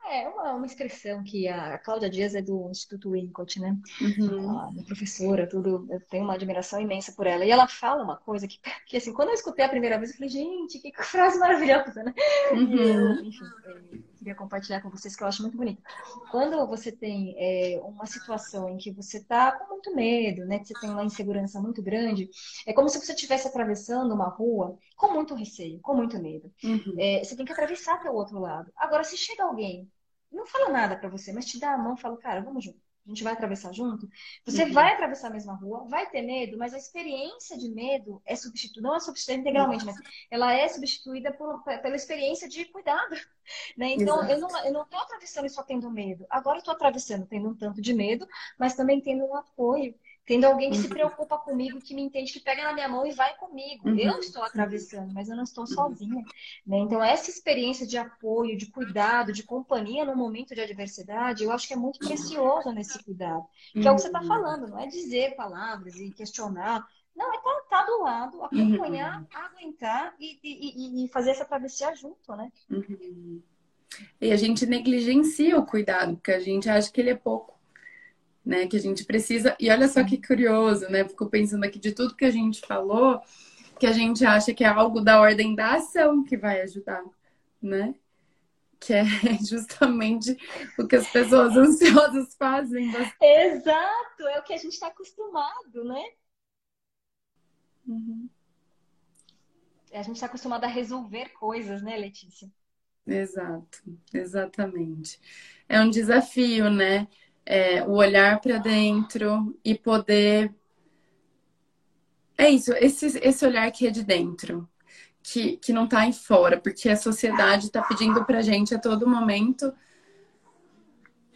é, uma, uma expressão que a Cláudia Dias é do Instituto Winnicott, né? Uhum. A minha professora, tudo, eu tenho uma admiração imensa por ela. E ela fala uma coisa que, que assim, quando eu escutei a primeira vez, eu falei, gente, que frase maravilhosa, né? E eu, Uhum. enfim, eu queria compartilhar com vocês que eu acho muito bonito. Quando você tem é, uma situação em que você está com muito medo, né? Que você tem uma insegurança muito grande, é como se você estivesse atravessando uma rua com muito receio, com muito medo. Uhum. É, você tem que atravessar até o outro lado. Agora, se chega alguém, não fala nada pra você, mas te dá a mão, fala, cara, vamos junto. A gente vai atravessar junto. Você Uhum. vai atravessar a mesma rua, vai ter medo, mas a experiência de medo é substituída, não é substituída integralmente, mas ela é substituída por- pela experiência de cuidado, né? Então, eu não, eu não tô atravessando e só tendo medo. Agora eu tô atravessando tendo um tanto de medo, mas também tendo um apoio, tendo alguém que se Uhum. preocupa comigo, que me entende, que pega na minha mão e vai comigo. Uhum. Eu estou atravessando, mas eu não estou sozinha, né? Então, essa experiência de apoio, de cuidado, de companhia no momento de adversidade, eu acho que é muito precioso nesse cuidado. Que é o que você está Uhum. falando, não é dizer palavras e questionar. Não, é estar tá, do lado, acompanhar, aguentar e, e, e fazer essa travessia junto, né? Uhum. E a gente negligencia o cuidado, porque a gente acha que ele é pouco, né? Que a gente precisa. E olha só que curioso, né? Fico pensando aqui de tudo que a gente falou, que a gente acha que é algo da ordem da ação que vai ajudar, né? Que é justamente o que as pessoas ansiosas fazem. Exato, é o que a gente está acostumado, né? Uhum. A gente está acostumado a resolver coisas, né, Letícia? Exato, exatamente. É um desafio, né? É, o olhar para dentro e poder. É isso, esse, esse olhar que é de dentro, que, que não tá aí fora, porque a sociedade está pedindo pra gente a todo momento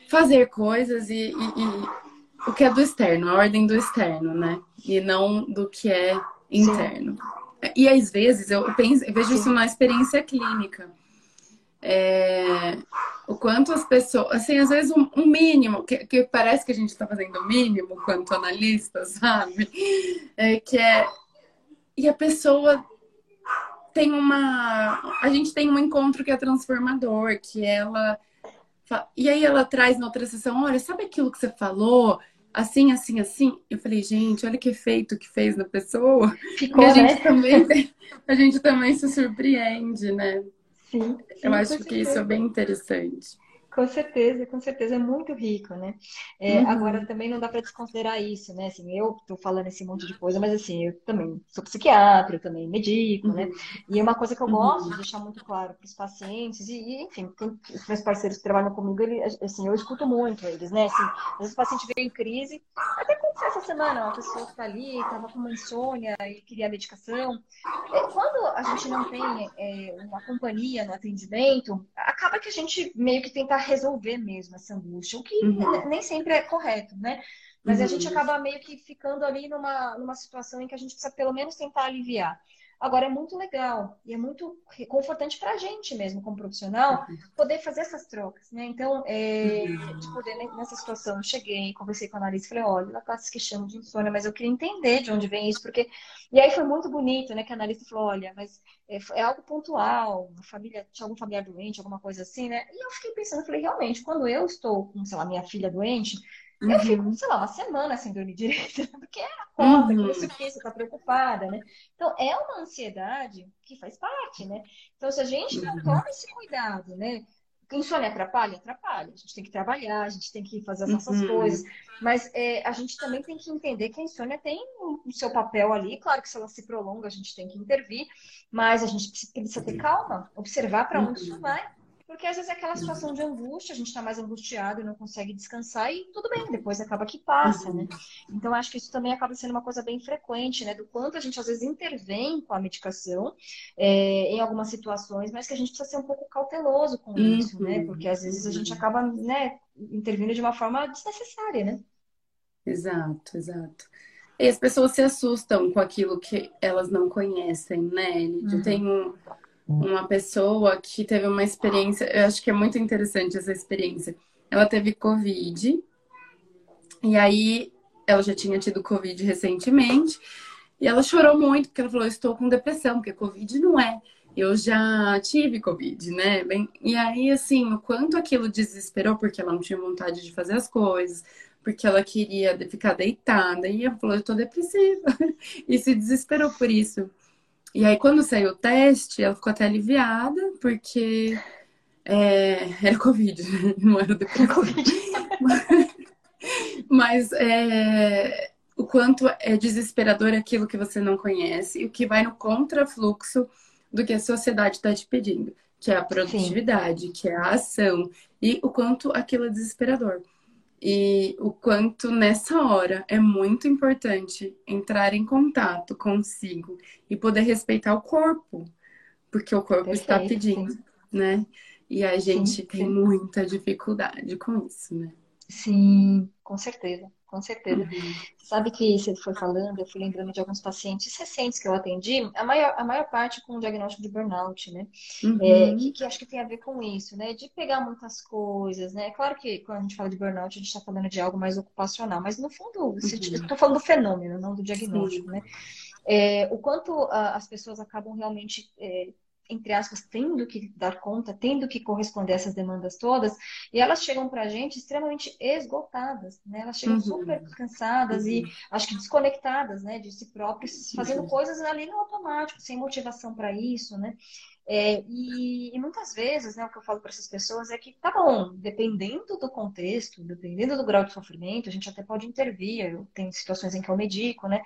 fazer coisas e, e, e o que é do externo, a ordem do externo, né? E não do que é interno. E às vezes eu penso, eu vejo isso na experiência clínica. É, o quanto as pessoas, assim, às vezes um, um mínimo, que, que, parece que a gente está fazendo o mínimo quanto analista, sabe? É, que é. E a pessoa tem uma. A gente tem um encontro que é transformador, que ela. E aí ela traz na outra sessão, olha, sabe aquilo que você falou? Assim, assim, assim. Eu falei, gente, olha que efeito que fez na pessoa. Ficou, e a gente né? também, a gente também se surpreende, né? Sim, sim, Eu acho que isso é bem interessante. Com certeza, com certeza, é muito rico, né? É, Uhum. agora também não dá para desconsiderar isso, né? Assim, eu tô falando esse monte de coisa, mas assim, eu também sou psiquiatra, eu também medico, né? E é uma coisa que eu Uhum. gosto de deixar muito claro para os pacientes, e, e, enfim, quem- os meus parceiros que trabalham comigo, ele, assim, eu escuto muito eles, né? Assim, às vezes o paciente veio em crise, até aconteceu essa semana, uma pessoa que tá ali, tava com uma insônia e queria medicação. É, Quando a gente não tem é, uma companhia no atendimento, acaba que a gente meio que tenta resolver mesmo essa angústia, o que Uhum. ne- nem sempre é correto, né? Mas a Uhum. gente acaba meio que ficando ali numa, numa situação em que a gente precisa pelo menos tentar aliviar. Agora, é muito legal e é muito reconfortante para a gente mesmo, como profissional, poder fazer essas trocas, né? Então, é, de poder, nessa situação, eu cheguei, conversei com a analista, falei, olha, ela está se queixando de insônia, mas eu queria entender de onde vem isso, porque... E aí foi muito bonito, né, que a analista falou, olha, mas é, é algo pontual, a família, tinha algum familiar doente, alguma coisa assim, né? E eu fiquei pensando, falei, realmente, quando eu estou com, sei lá, minha filha doente, eu fico, Uhum. sei lá, uma semana sem dormir direito, porque acorda, Uhum. com isso aqui, você tá preocupada, né? Então, é uma ansiedade que faz parte, né? Então, se a gente não Uhum. toma esse cuidado, né? Insônia atrapalha? Atrapalha. A gente tem que trabalhar, a gente tem que fazer as nossas uhum. coisas. Mas é, a gente também tem que entender que a insônia tem o seu papel ali. Claro que se ela se prolonga, a gente tem que intervir. Mas a gente precisa ter calma, observar para onde isso vai porque às vezes é aquela situação de angústia, a gente está mais angustiado e não consegue descansar, e tudo bem, depois acaba que passa, né? Então, acho que isso também acaba sendo uma coisa bem frequente, né? Do quanto a gente às vezes intervém com a medicação é, em algumas situações, mas que a gente precisa ser um pouco cauteloso com isso, né? Uhum. Porque às vezes a gente acaba, né, intervindo de uma forma desnecessária, né? Exato, exato. E as pessoas se assustam com aquilo que elas não conhecem, né, Lídia? Uhum. Tem um uma pessoa que teve uma experiência, eu acho que é muito interessante essa experiência. Ela teve Covid, e aí ela já tinha tido Covid recentemente, e ela chorou muito, porque ela falou: Estou com depressão, porque Covid não é. Eu já tive Covid, né? Bem, e aí, assim, o quanto aquilo desesperou, porque ela não tinha vontade de fazer as coisas, porque ela queria ficar deitada, e ela falou: Eu tô depressiva, e se desesperou por isso. E aí, quando saiu o teste, ela ficou até aliviada, porque é, era Covid, não era depois. Covid. Mas é, o quanto é desesperador aquilo que você não conhece e o que vai no contrafluxo do que a sociedade está te pedindo, que é a produtividade, Sim. que é a ação, e o quanto aquilo é desesperador. E o quanto nessa hora é muito importante entrar em contato consigo e poder respeitar o corpo, porque o corpo Perfeito, está pedindo, né? E a gente sim, tem sim. muita dificuldade com isso, né? Sim, com certeza com certeza. Uhum. Sabe que você foi falando, eu fui lembrando de alguns pacientes recentes que eu atendi, a maior, a maior parte com diagnóstico de burnout, né? Uhum. É, que, que, acho que tem a ver com isso, né? De pegar muitas coisas, né? Claro que quando a gente fala de burnout, a gente está falando de algo mais ocupacional, mas no fundo, uhum. estou falando do fenômeno, não do diagnóstico, Sim. né? É, o quanto a, as pessoas acabam realmente é, entre aspas, tendo que dar conta, tendo que corresponder a essas demandas todas, e elas chegam para a gente extremamente esgotadas, né? Elas chegam uhum. super cansadas uhum. e acho que desconectadas, né, de si próprias, fazendo uhum. coisas ali no automático, sem motivação para isso, né? É, e, e, muitas vezes, né, o que eu falo para essas pessoas é que, tá bom, dependendo do contexto, dependendo do grau de sofrimento, a gente até pode intervir. Eu tenho situações em que eu medico, né?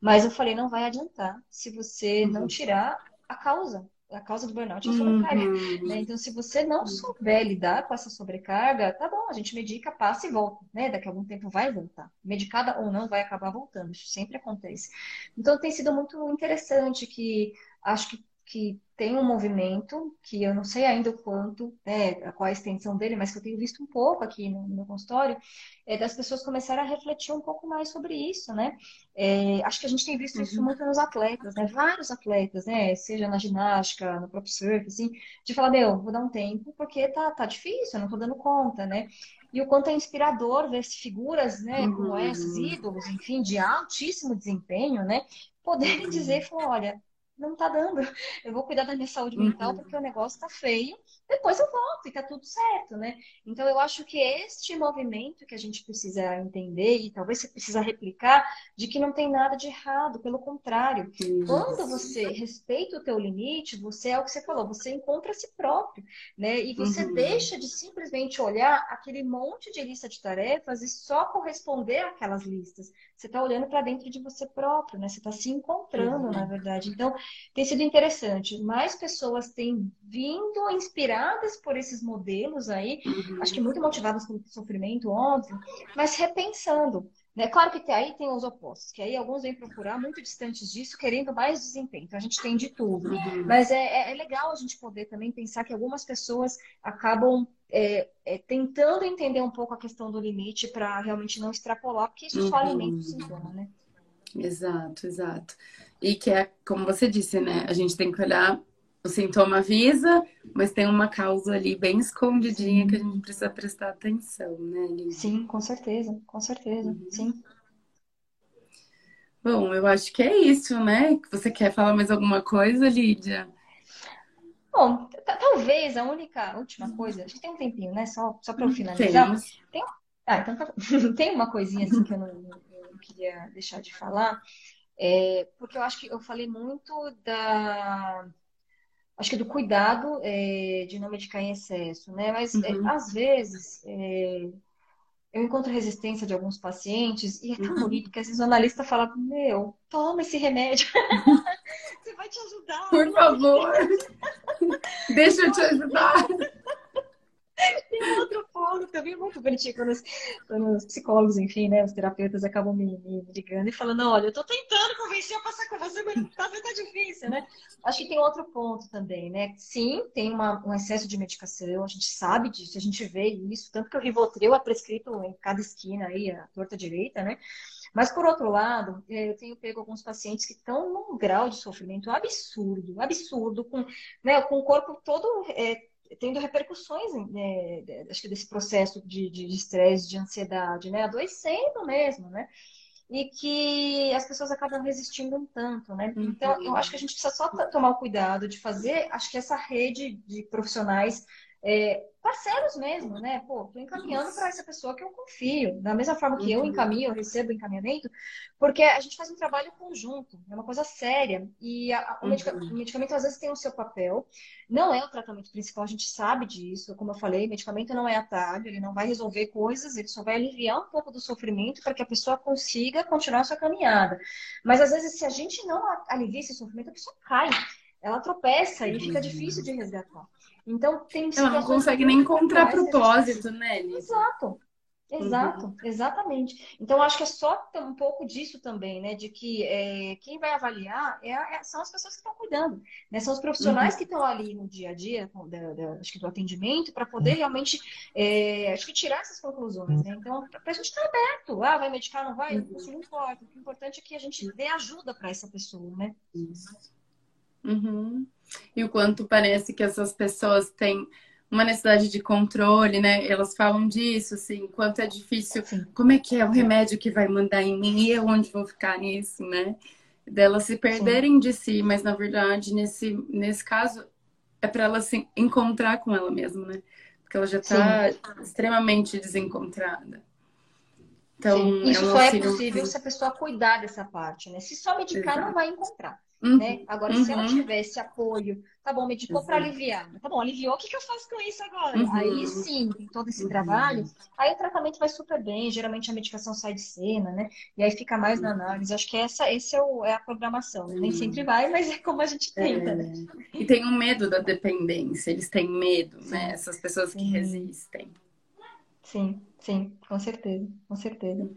Mas eu falei, não vai adiantar se você não uhum. tirar a causa, a causa do burnout é a sobrecarga. Uhum. Né? Então, se você não souber lidar com essa sobrecarga, tá bom, a gente medica, passa e volta, né? Daqui a algum tempo vai voltar. Medicada ou não, vai acabar voltando. Isso sempre acontece. Então, tem sido muito interessante que acho que, que tem um movimento que eu não sei ainda o quanto, né, qual a extensão dele, mas que eu tenho visto um pouco aqui no, no consultório, é das pessoas começarem a refletir um pouco mais sobre isso, né? É, acho que a gente tem visto isso uhum. muito nos atletas, né? Vários atletas, né? Seja na ginástica, no próprio surf, assim, de falar, meu, vou dar um tempo porque tá, tá difícil, eu não tô dando conta, né? E o quanto é inspirador ver figuras, né, como uhum. essas, ídolos, enfim, de altíssimo desempenho, né? Poderem dizer, falar, olha, não tá dando. Eu vou cuidar da minha saúde mental uhum. porque o negócio tá feio. Depois eu volto e tá tudo certo, né? Então eu acho que este movimento que a gente precisa entender e talvez você precisa replicar de que não tem nada de errado, pelo contrário. Isso. Quando você respeita o teu limite, você é o que você falou, você encontra a si próprio, né? E você uhum. deixa de simplesmente olhar aquele monte de lista de tarefas e só corresponder àquelas listas. Você está olhando para dentro de você próprio, né? Você está se encontrando, uhum. na verdade. Então, tem sido interessante. Mais pessoas têm vindo inspiradas por esses modelos aí, uhum. acho que muito motivadas pelo sofrimento, óbvio, mas repensando. Né? Claro que aí tem os opostos, que aí alguns vêm procurar muito distantes disso, querendo mais desempenho. Então a gente tem de tudo. Uhum. Mas é, é, é, legal a gente poder também pensar que algumas pessoas acabam é, é, tentando entender um pouco a questão do limite para realmente não extrapolar, porque isso só alimenta o sintoma, né? Exato, exato. E que é, como você disse, né? A gente tem que olhar, o sintoma avisa, mas tem uma causa ali bem escondidinha que a gente precisa prestar atenção, né, Lídia? Sim, com certeza, com certeza, uhum. sim. Bom, eu acho que é isso, né? Você quer falar mais alguma coisa, Lídia? Bom, talvez a única, última coisa, acho que tem um tempinho, né? Só, só para eu finalizar. Tem, ah, então tá tem uma coisinha assim que eu não, eu não queria deixar de falar, é, porque eu acho que eu falei muito da, acho que do cuidado é, de não medicar em excesso, né? Mas é, uhum. às vezes é, eu encontro resistência de alguns pacientes e é tão uhum. bonito que às vezes o analista fala, meu, toma esse remédio. Você vai te ajudar. Por favor. Deixa eu te ajudar. Tem outro ponto também muito bonitinho quando os, quando os, psicólogos, enfim, né, os terapeutas acabam me, me, ligando e falando, olha, eu tô tentando convencer a passar com você, mas tá, tá difícil, né? Acho que tem outro ponto também, né? Sim, tem uma, um excesso de medicação, a gente sabe disso, a gente vê isso, tanto que o Rivotril é prescrito em cada esquina aí, a torta direita, né? Mas, por outro lado, é, eu tenho pego alguns pacientes que estão num grau de sofrimento absurdo, absurdo, com, né, com o corpo todo é, tendo repercussões, né, acho que desse processo de estresse, de, de, ansiedade, né, adoecendo mesmo, né? E que as pessoas acabam resistindo um tanto, né? Então, eu acho que a gente precisa só tomar o cuidado de fazer, acho que essa rede de profissionais é, parceiros mesmo, né? Pô, tô encaminhando para essa pessoa que eu confio. Da mesma forma que eu uhum. encaminho, eu recebo encaminhamento, porque a gente faz um trabalho conjunto, é uma coisa séria. E a, o, medicamento, uhum. o, medicamento, às vezes tem o seu papel, não é o tratamento principal, a gente sabe disso. Como eu falei, medicamento não é atalho, ele não vai resolver coisas, ele só vai aliviar um pouco do sofrimento para que a pessoa consiga continuar a sua caminhada. Mas às vezes, se a gente não alivia esse sofrimento, a pessoa cai. Ela tropeça e fica difícil de resgatar. Então, tem Ela não consegue nem encontrar propósito, né? Exato. Exato, uhum. exatamente. Então, acho que é só um pouco disso também, né? De que é, quem vai avaliar é, é, são as pessoas que estão cuidando, né? São os profissionais uhum. que estão ali no dia a dia, da, da, acho que do atendimento, para poder realmente, é, acho que tirar essas conclusões, né? Então, para a gente estar tá aberto, ah, vai medicar, não vai? Isso não importa. O importante é que a gente dê ajuda para essa pessoa, né? Uhum e o quanto parece que essas pessoas têm uma necessidade de controle, né? Elas falam disso, assim, quanto é difícil, como é que é o remédio que vai mandar em mim e eu onde vou ficar nisso, né? Delas se perderem Sim. de si, mas na verdade, nesse, nesse caso, é para ela se encontrar com ela mesma, né? Porque ela já está extremamente desencontrada. Então, Sim. Isso é só é possível se a pessoa cuidar dessa parte, né? Se só medicar, Exato. não vai encontrar. Uhum. Né? Agora, uhum. se ela uhum. tivesse apoio, tá bom, medicou para aliviar, tá bom, aliviou, o que, que eu faço com isso agora? Uhum. Aí sim, tem todo esse trabalho, aí o tratamento vai super bem, geralmente a medicação sai de cena, né? E aí fica mais na análise. Acho que essa esse é, o, é a programação, né? Nem sempre vai, mas é como a gente tenta, é. né? E tem um medo da dependência, eles têm medo, né? Essas pessoas que resistem. Sim. Sim, com certeza, com certeza.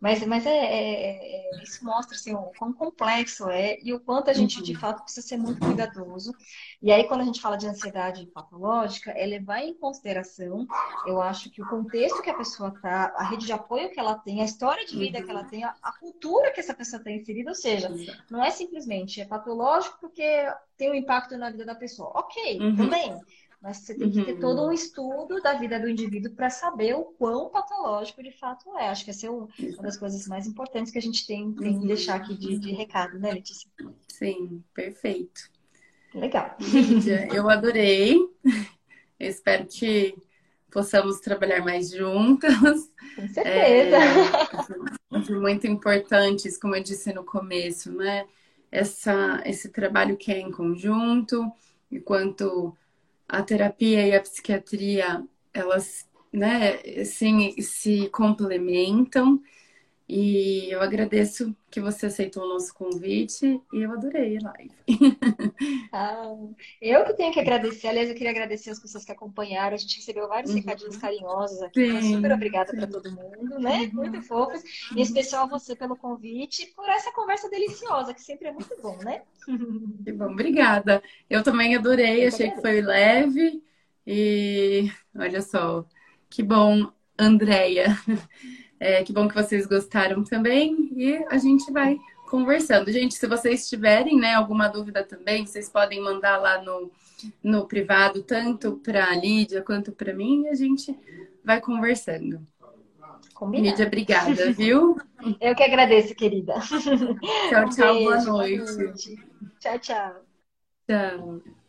Mas, mas é, é, é, isso mostra assim, o quão complexo é e o quanto a gente de fato precisa ser muito cuidadoso. E aí, quando a gente fala de ansiedade patológica, é levar em consideração, eu acho que o contexto que a pessoa está, a rede de apoio que ela tem, a história de vida que ela tem, a, a cultura que essa pessoa tem inserida, ou seja, não é simplesmente é patológico porque tem um impacto na vida da pessoa. Ok, uhum. também. Mas você tem que ter todo um uhum. estudo da vida do indivíduo para saber o quão patológico de fato é. Acho que essa é uma das coisas mais importantes que a gente tem, tem que deixar aqui de, de recado, né, Letícia? Sim, perfeito. Legal. Lídia, eu adorei. Eu espero que possamos trabalhar mais juntas. Com certeza. É, muito importantes, como eu disse no começo, né? Essa, esse trabalho que é em conjunto, enquanto a terapia e a psiquiatria, elas, né, assim, se complementam. E eu agradeço que você aceitou o nosso convite e eu adorei a live. Ah, eu que tenho que agradecer. Aliás, eu queria agradecer as pessoas que acompanharam. A gente recebeu vários uhum. recadinhos carinhosos aqui. Sim, super obrigada para todo mundo, né? Uhum. Muito fofos. Em especial a você pelo convite e por essa conversa deliciosa, que sempre é muito bom, né? Que bom, obrigada. Eu também adorei, eu achei que foi leve. E olha só, que bom, Andréia. É, que bom que vocês gostaram também. E a gente vai conversando. Gente, se vocês tiverem né, alguma dúvida também, vocês podem mandar lá no, no privado, tanto para a Lídia quanto para mim, e a gente vai conversando. Combinado. Lídia, obrigada, viu? Eu que agradeço, querida. Tchau, tchau, um beijo, boa noite. Boa noite. Tchau, tchau. Tchau.